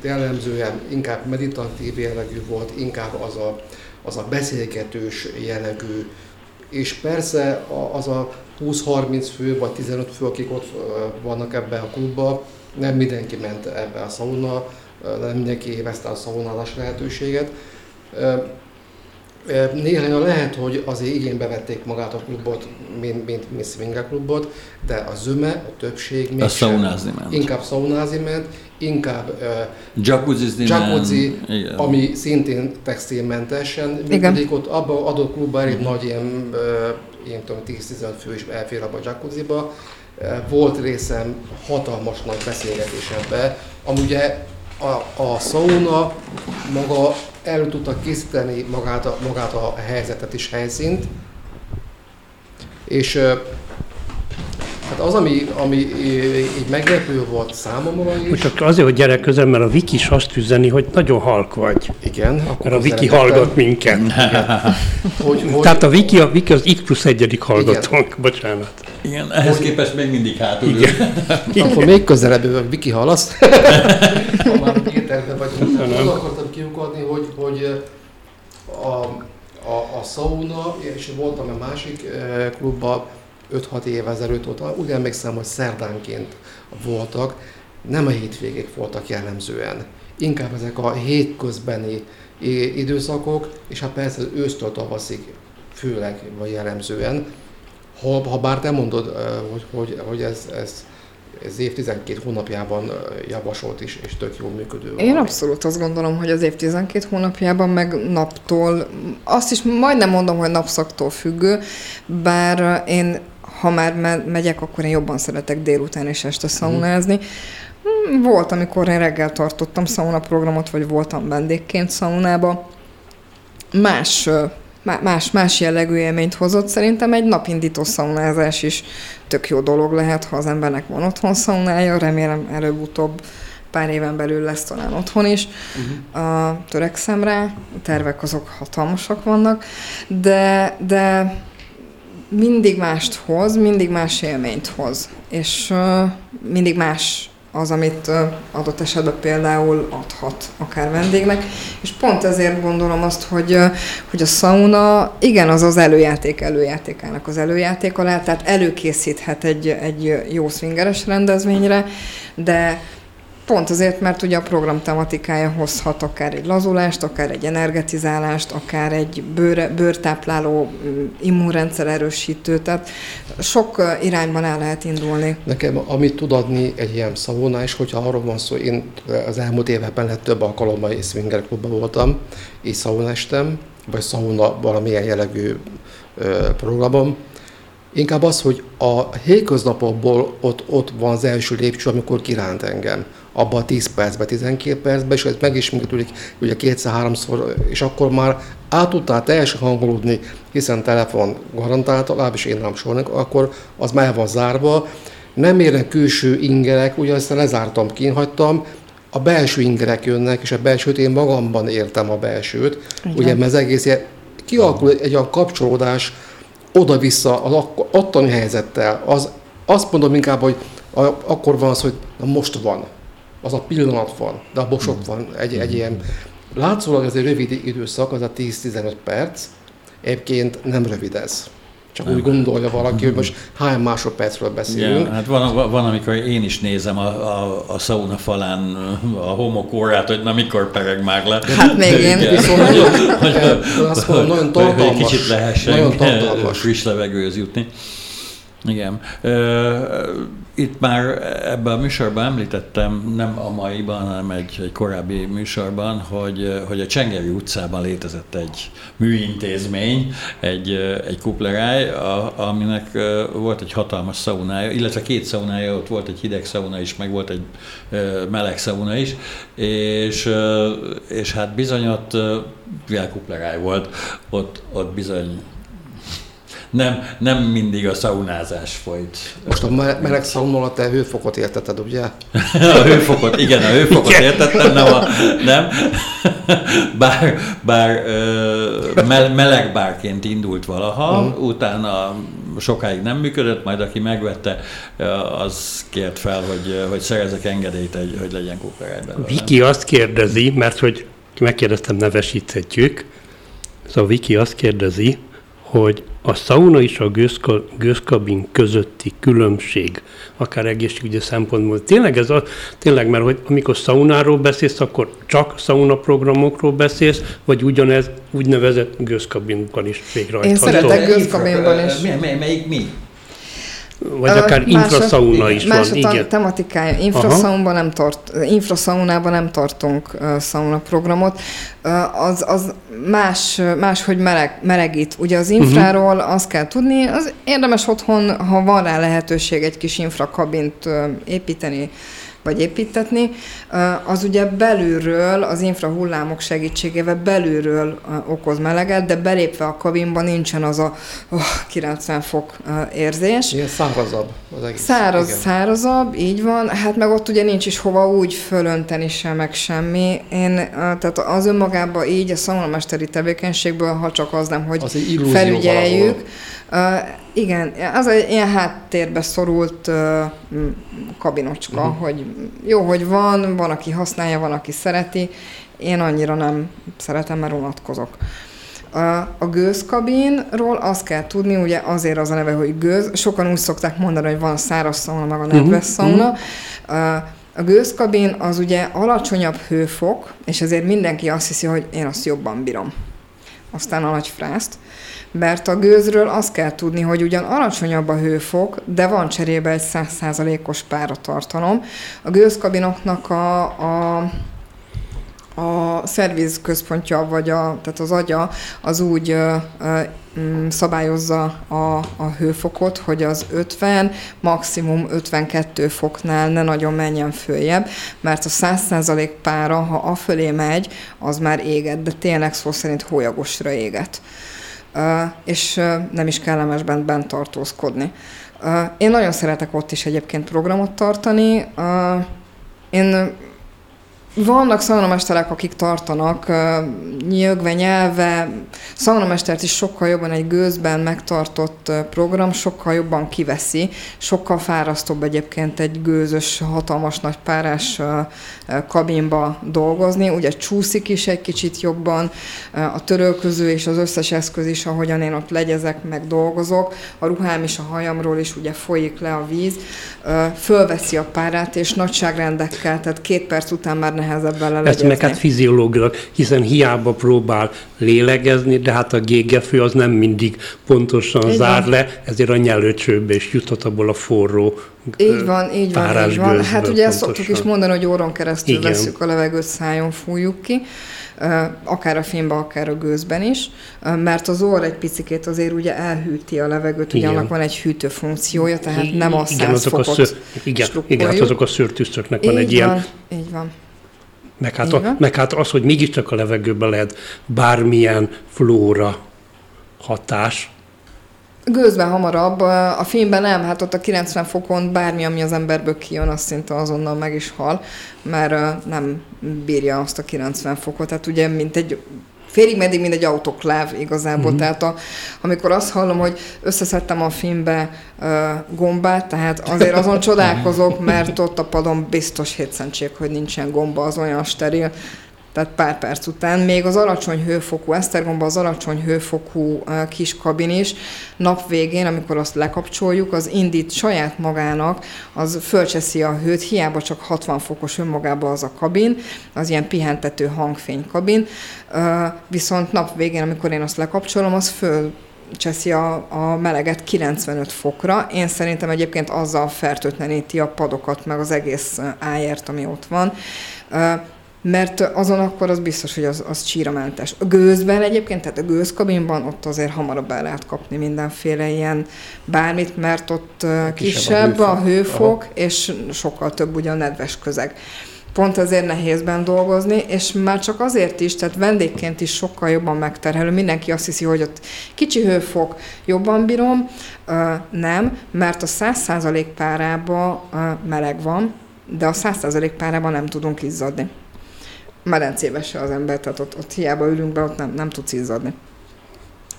jellemzően inkább meditatív jellegű volt, inkább az a, az a beszélgetős jellegű, és persze az a 20-30 fő vagy 15 fő, akik ott vannak ebben a klubban, nem mindenki ment ebbe a szauna, nem mindenki évezte a szaunázás lehetőséget. Néhányan lehet, hogy azért igénybe vették magát a klubot, mint, mint, mint swinger klubot, de a zöme, a többség még a szaunázni ment. Inkább szaunázni ment, inkább uh, jacuzzi, jacuzzi ami szintén textilmentesen működik. Ott abban adott klubban elég nagy ilyen, uh, én tudom, 10-15 fő is elfér abba a jacuzziba. Uh, volt részem hatalmas nagy beszélgetésembe, ami ugye a, a sauna maga el tudta készíteni magát a, magát a helyzetet és helyszínt, és Hát az, ami, ami így meglepő volt számomra is... Csak azért, hogy gyere közel, mert a Wiki is azt üzeni, hogy nagyon halk vagy. Igen. Akkor mert a Wiki hallgat minket. hogy, hogy, Tehát a Wiki, a Wiki az X plusz egyedik hallgatónk, bocsánat. Igen, ehhez hogy, képest még mindig hátul. Igen. Igen. Akkor még közelebb a Wiki halasz. <laughs> ha már éterben vagyunk. Nem. akartam kiukadni, hogy, hogy a, a, a sauna, és voltam a másik klubban, 5-6 év ezelőtt volt, úgy emlékszem, hogy szerdánként voltak, nem a hétvégék voltak jellemzően. Inkább ezek a hétközbeni időszakok, és hát persze az ősztől tavaszig főleg vagy jellemzően. Ha, ha bár te mondod, hogy, hogy, hogy ez, ez ez év 12 hónapjában javasolt is, és tök jól működő. Én abszolút azt gondolom, hogy az év 12 hónapjában meg naptól, azt is majdnem mondom, hogy napszaktól függő, bár én ha már megyek, akkor én jobban szeretek délután és este szaunázni. Hmm, volt, amikor én reggel tartottam szauna programot, vagy voltam vendégként szaunába. Más, más, más jellegű élményt hozott. Szerintem egy napindító szaunázás is tök jó dolog lehet, ha az embernek van otthon szaunája. Remélem előbb-utóbb pár éven belül lesz talán otthon is. Uh-huh. A törekszem rá, a tervek azok hatalmasak vannak, de, de mindig mást hoz, mindig más élményt hoz, és mindig más az, amit adott esetben például adhat akár vendégnek, és pont ezért gondolom azt, hogy, hogy a sauna, igen, az az előjáték előjátékának az előjáték alá, tehát előkészíthet egy, egy jó swingeres rendezvényre, de Pont azért, mert ugye a program tematikája hozhat akár egy lazulást, akár egy energetizálást, akár egy bőr, bőrtápláló mm, immunrendszer erősítő, tehát sok irányban el lehet indulni. Nekem, amit tud adni egy ilyen szavóna, és hogyha arról van szó, én az elmúlt években lett több alkalommal és swinger klubban voltam, és szaunestem, vagy szauna valamilyen jellegű programom, Inkább az, hogy a hétköznapokból ott, ott van az első lépcső, amikor kiránt engem abban a 10 percben, 12 percben, és ez megismétlődik ugye kétszer-háromszor, és akkor már át tudtál teljesen hangolódni, hiszen telefon garantált, legalábbis én nem sornak, akkor az már van zárva. Nem érnek külső ingerek, ugye ezt lezártam, kínhagytam, a belső ingerek jönnek, és a belsőt én magamban értem a belsőt. Igen. Ugye, mert az egész kialakul egy olyan kapcsolódás oda-vissza az ottani helyzettel. Az, azt mondom inkább, hogy akkor van az, hogy na most van az a pillanat van, de abból sok van. Egy, egy ilyen, látszólag ez egy rövid időszak, az a 10-15 perc, egyébként nem rövid ez. Csak nem. úgy gondolja valaki, hogy most hány másodpercről beszélünk. Ja, hát van, van, amikor én is nézem a, a, a sauna falán a homokórát, hogy na mikor pereg már le. Hát még <laughs> én. Viszont nagyon, <laughs> azt mondom, nagyon tartalmas. Kicsit lehessen nagyon <laughs> tartalmas. friss levegőhöz jutni. Igen. Itt már ebben a műsorban említettem, nem a maiban, hanem egy, egy korábbi műsorban, hogy, hogy a Csengeri utcában létezett egy műintézmény, egy, egy kupleráj, aminek volt egy hatalmas szaunája, illetve két szaunája, ott volt egy hideg szauna is, meg volt egy meleg szauna is, és, és hát bizony ott kupleráj volt, ott, ott bizony nem, nem mindig a szaunázás folyt. Most a meleg szauna alatt te hőfokot értetted, ugye? <laughs> a hőfokot, igen, a hőfokot igen. értettem, nem, a, nem. <laughs> Bár, bár meleg bárként indult valaha, uh-huh. utána sokáig nem működött, majd aki megvette, az kért fel, hogy, hogy szerezek engedélyt, egy, hogy legyen kóperáj belőle. Viki azt kérdezi, mert hogy megkérdeztem, nevesíthetjük, szóval Viki azt kérdezi, hogy a szauna és a gőzka, gőzkabin közötti különbség, akár egészségügyi szempontból. Tényleg ez a, tényleg, mert hogy amikor szaunáról beszélsz, akkor csak szauna programokról beszélsz, vagy ugyanez úgynevezett gőzkabinban is végrehajtható? Én szeretek gőzkabinban is. Mely, mely, melyik mi? Vagy akár infraszauna is más van, a igen. tematikája. Infraszaunában nem, tart, infraszaunában nem tartunk uh, szauna programot. Uh, az, az más, más, hogy meleg, melegít. Ugye az infráról uh-huh. azt kell tudni, az érdemes otthon, ha van rá lehetőség egy kis infrakabint uh, építeni, vagy építetni, az ugye belülről, az infrahullámok segítségével belülről okoz meleget, de belépve a kabinba nincsen az a oh, 90 fok érzés. Ilyen szárazabb az egész. Száraz, igen. szárazabb, így van. Hát meg ott ugye nincs is hova úgy fölönteni sem, meg semmi. Én, tehát az önmagában így a szalonmesteri tevékenységből, ha csak az nem, hogy az felügyeljük, Uh, igen, az egy ilyen háttérbe szorult kabinocska, uh-huh. hogy jó, hogy van, van, aki használja, van, aki szereti. Én annyira nem szeretem, mert unatkozok. A gőzkabinról azt kell tudni, ugye azért az a neve, hogy gőz. Sokan úgy szokták mondani, hogy van száraz szauna, meg a nedves uh-huh. szauna. Uh, a gőzkabin az ugye alacsonyabb hőfok, és ezért mindenki azt hiszi, hogy én azt jobban bírom. Aztán a nagy frászt mert a gőzről azt kell tudni, hogy ugyan alacsonyabb a hőfok, de van cserébe egy 100%-os páratartalom. A gőzkabinoknak a, a a szerviz központja, vagy a, tehát az agya, az úgy ö, ö, mm, szabályozza a, a hőfokot, hogy az 50, maximum 52 foknál ne nagyon menjen följebb, mert a 100% pára, ha afölé megy, az már éget, de tényleg szó szerint hólyagosra éget és nem is kellemes bent, bent tartózkodni. Én nagyon szeretek ott is egyébként programot tartani. Én vannak szaunamesterek, akik tartanak nyögve, nyelve. Szaunamestert is sokkal jobban egy gőzben megtartott program, sokkal jobban kiveszi, sokkal fárasztóbb egyébként egy gőzös, hatalmas nagy párás kabinba dolgozni. Ugye csúszik is egy kicsit jobban, a törölköző és az összes eszköz is, ahogyan én ott legyezek, meg dolgozok. A ruhám is a hajamról is ugye folyik le a víz, fölveszi a párát, és nagyságrendekkel, tehát két perc után már nehezebb vele Ezt meg hát fiziológilag, hiszen hiába próbál lélegezni, de hát a gégefő az nem mindig pontosan Igen. zár le, ezért a nyelőcsőbe is juthat abból a forró így van, így van, így van. Hát ugye ezt szoktuk is mondani, hogy óron keresztül Igen. veszük a levegőt, szájon fújjuk ki, akár a filmben, akár a gőzben is, mert az orr egy picikét azért ugye elhűti a levegőt, ugye annak van egy hűtő funkciója, tehát nem a igen, azok fokot a ször, igen, igen, hát azok a szőrtűztöknek van egy van, ilyen így van. Meg hát, a, meg hát az, hogy mégiscsak a levegőben lehet bármilyen flóra hatás. Gőzben hamarabb, a filmben nem, hát ott a 90 fokon bármi, ami az emberből kijön, az szinte azonnal meg is hal, mert nem bírja azt a 90 fokot. Tehát ugye, mint egy félig meddig, mint egy autokláv igazából. Mm-hmm. Tehát a, amikor azt hallom, hogy összeszedtem a filmbe uh, gombát, tehát azért azon <laughs> csodálkozok, mert ott a padon biztos hétszentség, hogy nincsen gomba, az olyan steril tehát pár perc után. Még az alacsony hőfokú, Esztergomba az alacsony hőfokú kis kabin is, nap végén, amikor azt lekapcsoljuk, az indít saját magának, az fölcseszi a hőt, hiába csak 60 fokos önmagában az a kabin, az ilyen pihentető hangfény kabin, viszont nap végén, amikor én azt lekapcsolom, az föl cseszi a, a meleget 95 fokra. Én szerintem egyébként azzal fertőtleníti a padokat, meg az egész ájért, ami ott van mert azon akkor az biztos, hogy az, az csíramentes. A gőzben egyébként, tehát a gőzkabinban ott azért hamarabb el lehet kapni mindenféle ilyen bármit, mert ott kisebb, kisebb a hőfok, a hőfok és sokkal több ugye a nedves közeg. Pont ezért nehézben dolgozni, és már csak azért is, tehát vendégként is sokkal jobban megterhelő. Mindenki azt hiszi, hogy ott kicsi hőfok, jobban bírom. nem, mert a 100% párában meleg van, de a 100% párában nem tudunk izzadni medencébe se az ember, tehát ott, ott hiába ülünk be, ott nem, nem tudsz izzadni.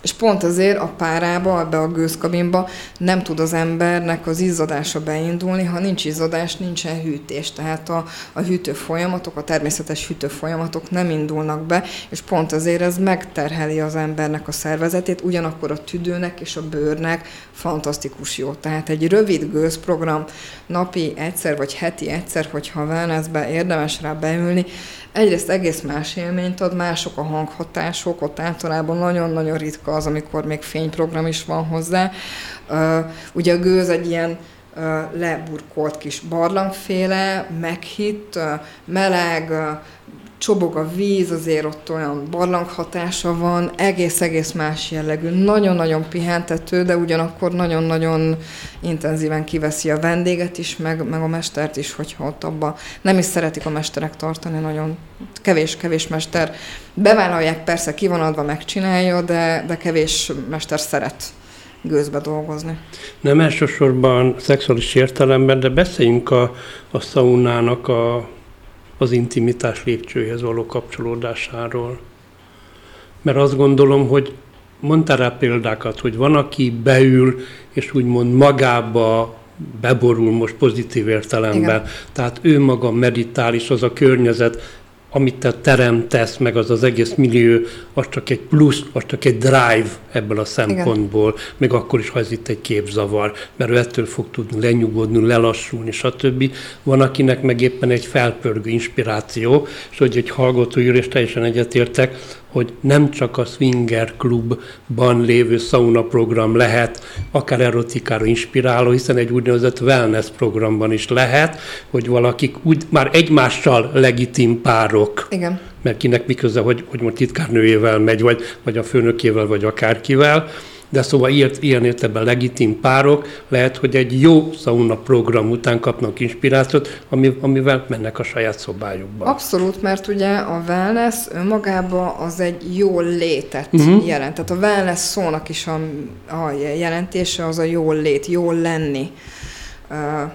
És pont azért a párába, ebbe a gőzkabinba nem tud az embernek az izzadása beindulni, ha nincs izzadás, nincsen hűtés. Tehát a, a hűtő folyamatok, a természetes hűtő folyamatok nem indulnak be, és pont azért ez megterheli az embernek a szervezetét, ugyanakkor a tüdőnek és a bőrnek fantasztikus jó. Tehát egy rövid gőzprogram napi egyszer vagy heti egyszer, hogyha wellnessbe érdemes rá beülni, egyrészt egész más élményt ad, mások a hanghatások, ott általában nagyon-nagyon ritka az, amikor még fényprogram is van hozzá. Ugye a gőz egy ilyen leburkolt kis barlangféle, meghitt, meleg, csobog a víz, azért ott olyan barlanghatása van, egész-egész más jellegű, nagyon-nagyon pihentető, de ugyanakkor nagyon-nagyon intenzíven kiveszi a vendéget is, meg, meg a mestert is, hogyha ott abba nem is szeretik a mesterek tartani, nagyon kevés-kevés mester. Bevállalják, persze ki van adva, megcsinálja, de, de kevés mester szeret gőzbe dolgozni. Nem elsősorban szexuális értelemben, de beszéljünk a, a szaunának a az intimitás lépcsőhez való kapcsolódásáról. Mert azt gondolom, hogy mondtál rá példákat, hogy van, aki beül, és úgymond magába beborul most pozitív értelemben. Igen. Tehát ő maga meditál, és az a környezet amit te teremtesz, meg az az egész millió, az csak egy plusz, az csak egy drive ebből a szempontból, Igen. meg akkor is, ha ez itt egy képzavar, mert ő ettől fog tudni lenyugodni, lelassulni, stb. Van, akinek meg éppen egy felpörgő inspiráció, és hogy egy hallgató és teljesen egyetértek, hogy nem csak a swinger klubban lévő sauna program lehet, akár erotikára inspiráló, hiszen egy úgynevezett wellness programban is lehet, hogy valakik úgy már egymással legitim párok. Igen. Mert kinek miközben, hogy, hogy most titkárnőjével megy, vagy, vagy a főnökével, vagy akárkivel, de szóval ilyen, ilyen értelemben legitim párok lehet, hogy egy jó sauna program után kapnak inspirációt, amivel mennek a saját szobájukba. Abszolút, mert ugye a wellness önmagában az egy jó létet uh-huh. jelent. Tehát a wellness szónak is a, a jelentése az a jól lét, jól lenni. Uh,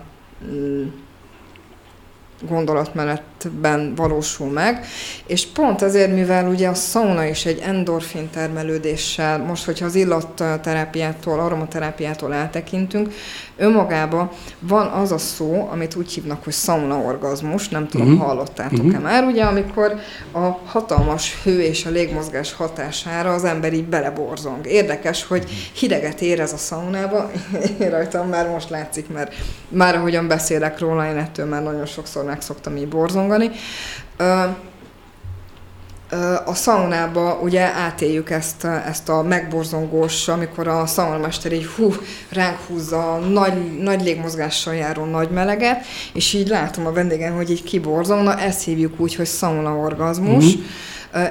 gondolatmenetben valósul meg, és pont azért, mivel ugye a sauna is egy endorfin termelődéssel, most, hogyha az illatterápiától, aromaterápiától eltekintünk, önmagában van az a szó, amit úgy hívnak, hogy sauna orgazmus, nem tudom, uh-huh. hallottátok-e uh-huh. már, ugye, amikor a hatalmas hő és a légmozgás hatására az ember így beleborzong. Érdekes, hogy hideget érez a szaunába, <laughs> én rajtam már most látszik, mert már ahogyan beszélek róla, én ettől már nagyon sokszor meg szoktam így borzongani a szaunába ugye átéljük ezt, ezt a megborzongós, amikor a szaunamester így hú, ránk húzza a nagy, nagy légmozgással járó nagy meleget, és így látom a vendégen, hogy így kiborzong, na ezt hívjuk úgy, hogy szaunaorgazmus. Mm-hmm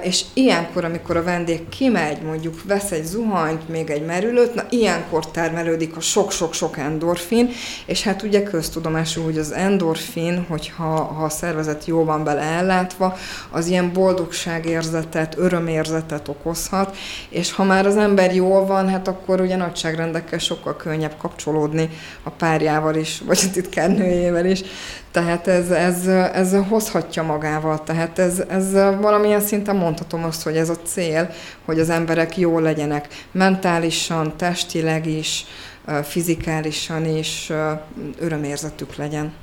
és ilyenkor, amikor a vendég kimegy, mondjuk vesz egy zuhanyt, még egy merülőt, na ilyenkor termelődik a sok-sok-sok endorfin, és hát ugye köztudomású, hogy az endorfin, hogyha ha a szervezet jól van bele ellátva, az ilyen boldogságérzetet, örömérzetet okozhat, és ha már az ember jól van, hát akkor ugye nagyságrendekkel sokkal könnyebb kapcsolódni a párjával is, vagy a titkárnőjével is. Tehát ez, ez, ez hozhatja magával, tehát ez, ez valamilyen szinten mondhatom azt, hogy ez a cél, hogy az emberek jól legyenek mentálisan, testileg is, fizikálisan is, örömérzetük legyen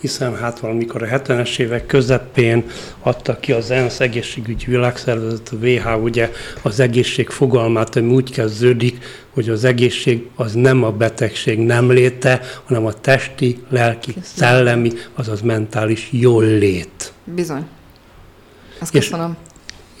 hiszen hát valamikor a 70-es évek közepén adta ki az ENSZ egészségügyi világszervezet, a WHO ugye az egészség fogalmát, ami úgy kezdődik, hogy az egészség az nem a betegség nem léte, hanem a testi, lelki, szellemi, azaz mentális jól lét. Bizony. Azt köszönöm. És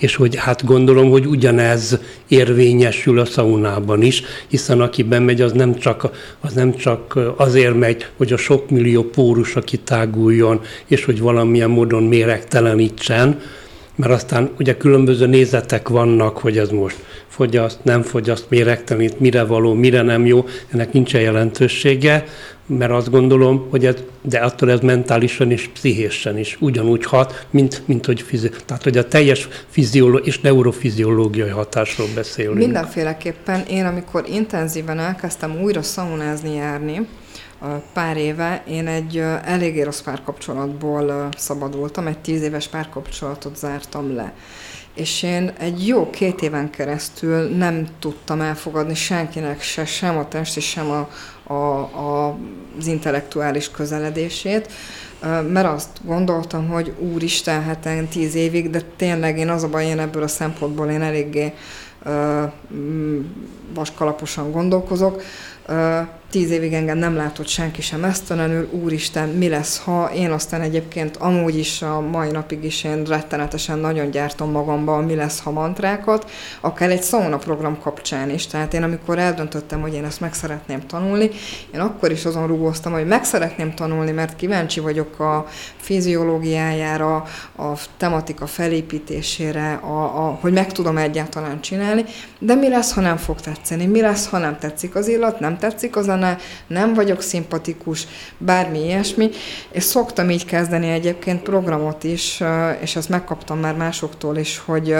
és hogy hát gondolom, hogy ugyanez érvényesül a szaunában is, hiszen aki bemegy, az nem csak, az nem csak azért megy, hogy a sok millió pórus kitáguljon, és hogy valamilyen módon méregtelenítsen, mert aztán ugye különböző nézetek vannak, hogy ez most fogyaszt, nem fogyaszt, méregtelenít, mire való, mire nem jó, ennek nincsen jelentősége, mert azt gondolom, hogy ez, de attól ez mentálisan és pszichésen is ugyanúgy hat, mint, mint hogy, fizi, tehát, hogy a teljes fiziológiai és neurofiziológiai hatásról beszélünk. Mindenféleképpen én, amikor intenzíven elkezdtem újra szaunázni járni, pár éve én egy eléggé rossz párkapcsolatból szabadultam, egy tíz éves párkapcsolatot zártam le és én egy jó két éven keresztül nem tudtam elfogadni senkinek se, sem a testi, sem a, a, a, az intellektuális közeledését, mert azt gondoltam, hogy úristen, hát én tíz évig, de tényleg én az a baj, én ebből a szempontból én eléggé vaskalaposan gondolkozok, tíz évig engem nem látott senki sem esztelenül, úristen, mi lesz, ha? Én aztán egyébként amúgy is a mai napig is én rettenetesen nagyon gyártom magamban mi lesz, ha mantrákat, akár egy szauna program kapcsán is. Tehát én amikor eldöntöttem, hogy én ezt meg szeretném tanulni, én akkor is azon rúgóztam, hogy meg szeretném tanulni, mert kíváncsi vagyok a fiziológiájára, a tematika felépítésére, a, a, hogy meg tudom egyáltalán csinálni, de mi lesz, ha nem fog tetszeni, mi lesz, ha nem tetszik az illat, nem tetszik az zene, nem vagyok szimpatikus, bármi ilyesmi, és szoktam így kezdeni egyébként programot is, és ezt megkaptam már másoktól is, hogy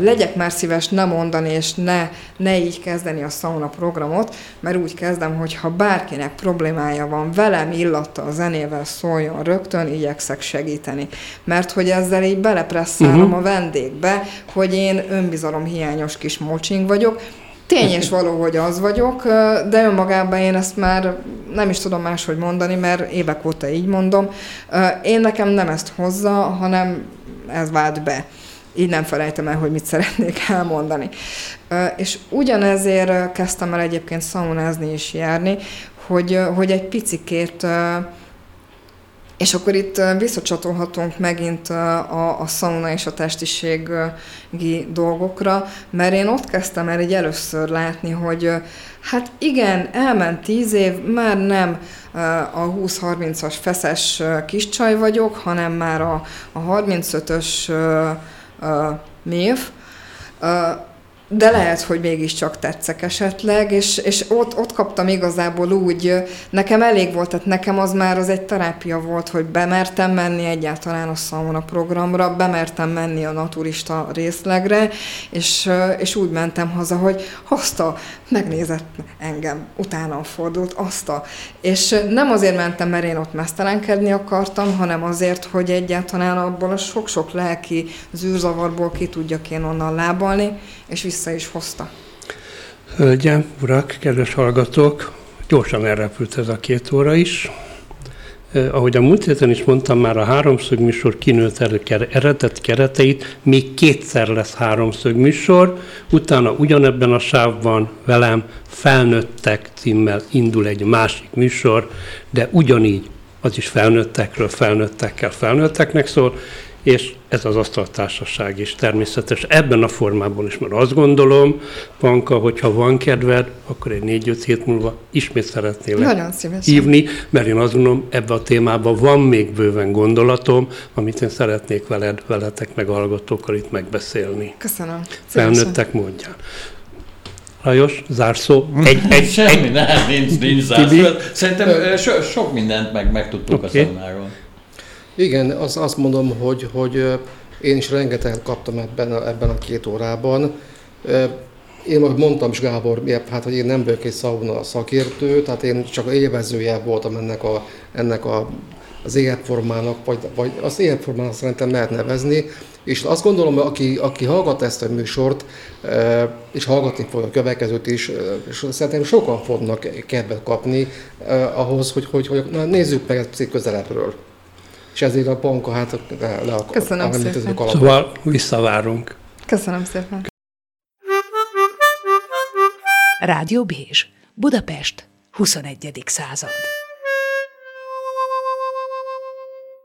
legyek már szíves ne mondani, és ne, ne így kezdeni a sauna programot, mert úgy kezdem, hogy ha bárkinek problémája van, velem illatta a zenével szóljon rögtön, igyekszek segíteni. Mert hogy ezzel így belepresszálom uh-huh. a vendégbe, hogy én önbizalom hiányos kis mocsing vagyok, Tény és való, hogy az vagyok, de önmagában én ezt már nem is tudom máshogy mondani, mert évek óta így mondom. Én nekem nem ezt hozza, hanem ez vált be. Így nem felejtem el, hogy mit szeretnék <laughs> elmondani. És ugyanezért kezdtem el egyébként szaunázni és járni, hogy, hogy egy picikét és akkor itt visszacsatolhatunk megint a, a szauna és a testiségi dolgokra, mert én ott kezdtem el egy először látni, hogy hát igen, elment tíz év, már nem a 20-30-as feszes kiscsaj vagyok, hanem már a, a 35-ös mév, de lehet, hogy mégiscsak tetszek esetleg, és, és ott, ott kaptam igazából úgy, nekem elég volt, tehát nekem az már az egy terápia volt, hogy bemertem menni egyáltalán a sauna programra, bemertem menni a naturista részlegre, és, és úgy mentem haza, hogy hozta, megnézett engem, utána fordult, azt a. És nem azért mentem, mert én ott mesztelenkedni akartam, hanem azért, hogy egyáltalán abból a sok-sok lelki zűrzavarból ki tudjak én onnan lábalni, és vissza is hozta. Hölgyem, urak, kedves hallgatók, gyorsan elrepült ez a két óra is. Eh, ahogy a múlt héten is mondtam, már a háromszög műsor kinőtt eredet kereteit, még kétszer lesz háromszög műsor, utána ugyanebben a sávban velem felnőttek címmel indul egy másik műsor, de ugyanígy az is felnőttekről, felnőttekkel, felnőtteknek szól, és ez az asztaltársaság is természetes ebben a formában is, mert azt gondolom, Panka, hogyha van kedved, akkor egy négy-öt hét múlva ismét szeretnél hívni, mert én azt gondolom, ebben a témában van még bőven gondolatom, amit én szeretnék veled, veletek meg hallgatókkal itt megbeszélni. Köszönöm. Felnőttek mondján. Lajos, zárszó. Egy, <laughs> egy, Semmi, egy, nem, nincs, nincs zárszó. Szerintem so, sok mindent meg, megtudtuk okay. a szaunáról. Igen, az, azt mondom, hogy, hogy én is rengeteget kaptam ebben ebben a két órában. Én most mondtam is Gábor, hát, hogy én nem vagyok egy szauna szakértő, tehát én csak élvezője voltam ennek, a, ennek a, az életformának, vagy, vagy az életformának szerintem lehet nevezni, és azt gondolom, hogy aki, aki hallgat ezt a műsort, és hallgatni fog a következőt is, és szerintem sokan fognak kedvet kapni ahhoz, hogy, hogy, hogy na, nézzük meg ezt közelebbről és ezért a panka hát le, le Köszönöm a, szépen. A szóval visszavárunk. Köszönöm szépen. Rádió Bézs, Budapest, 21. század.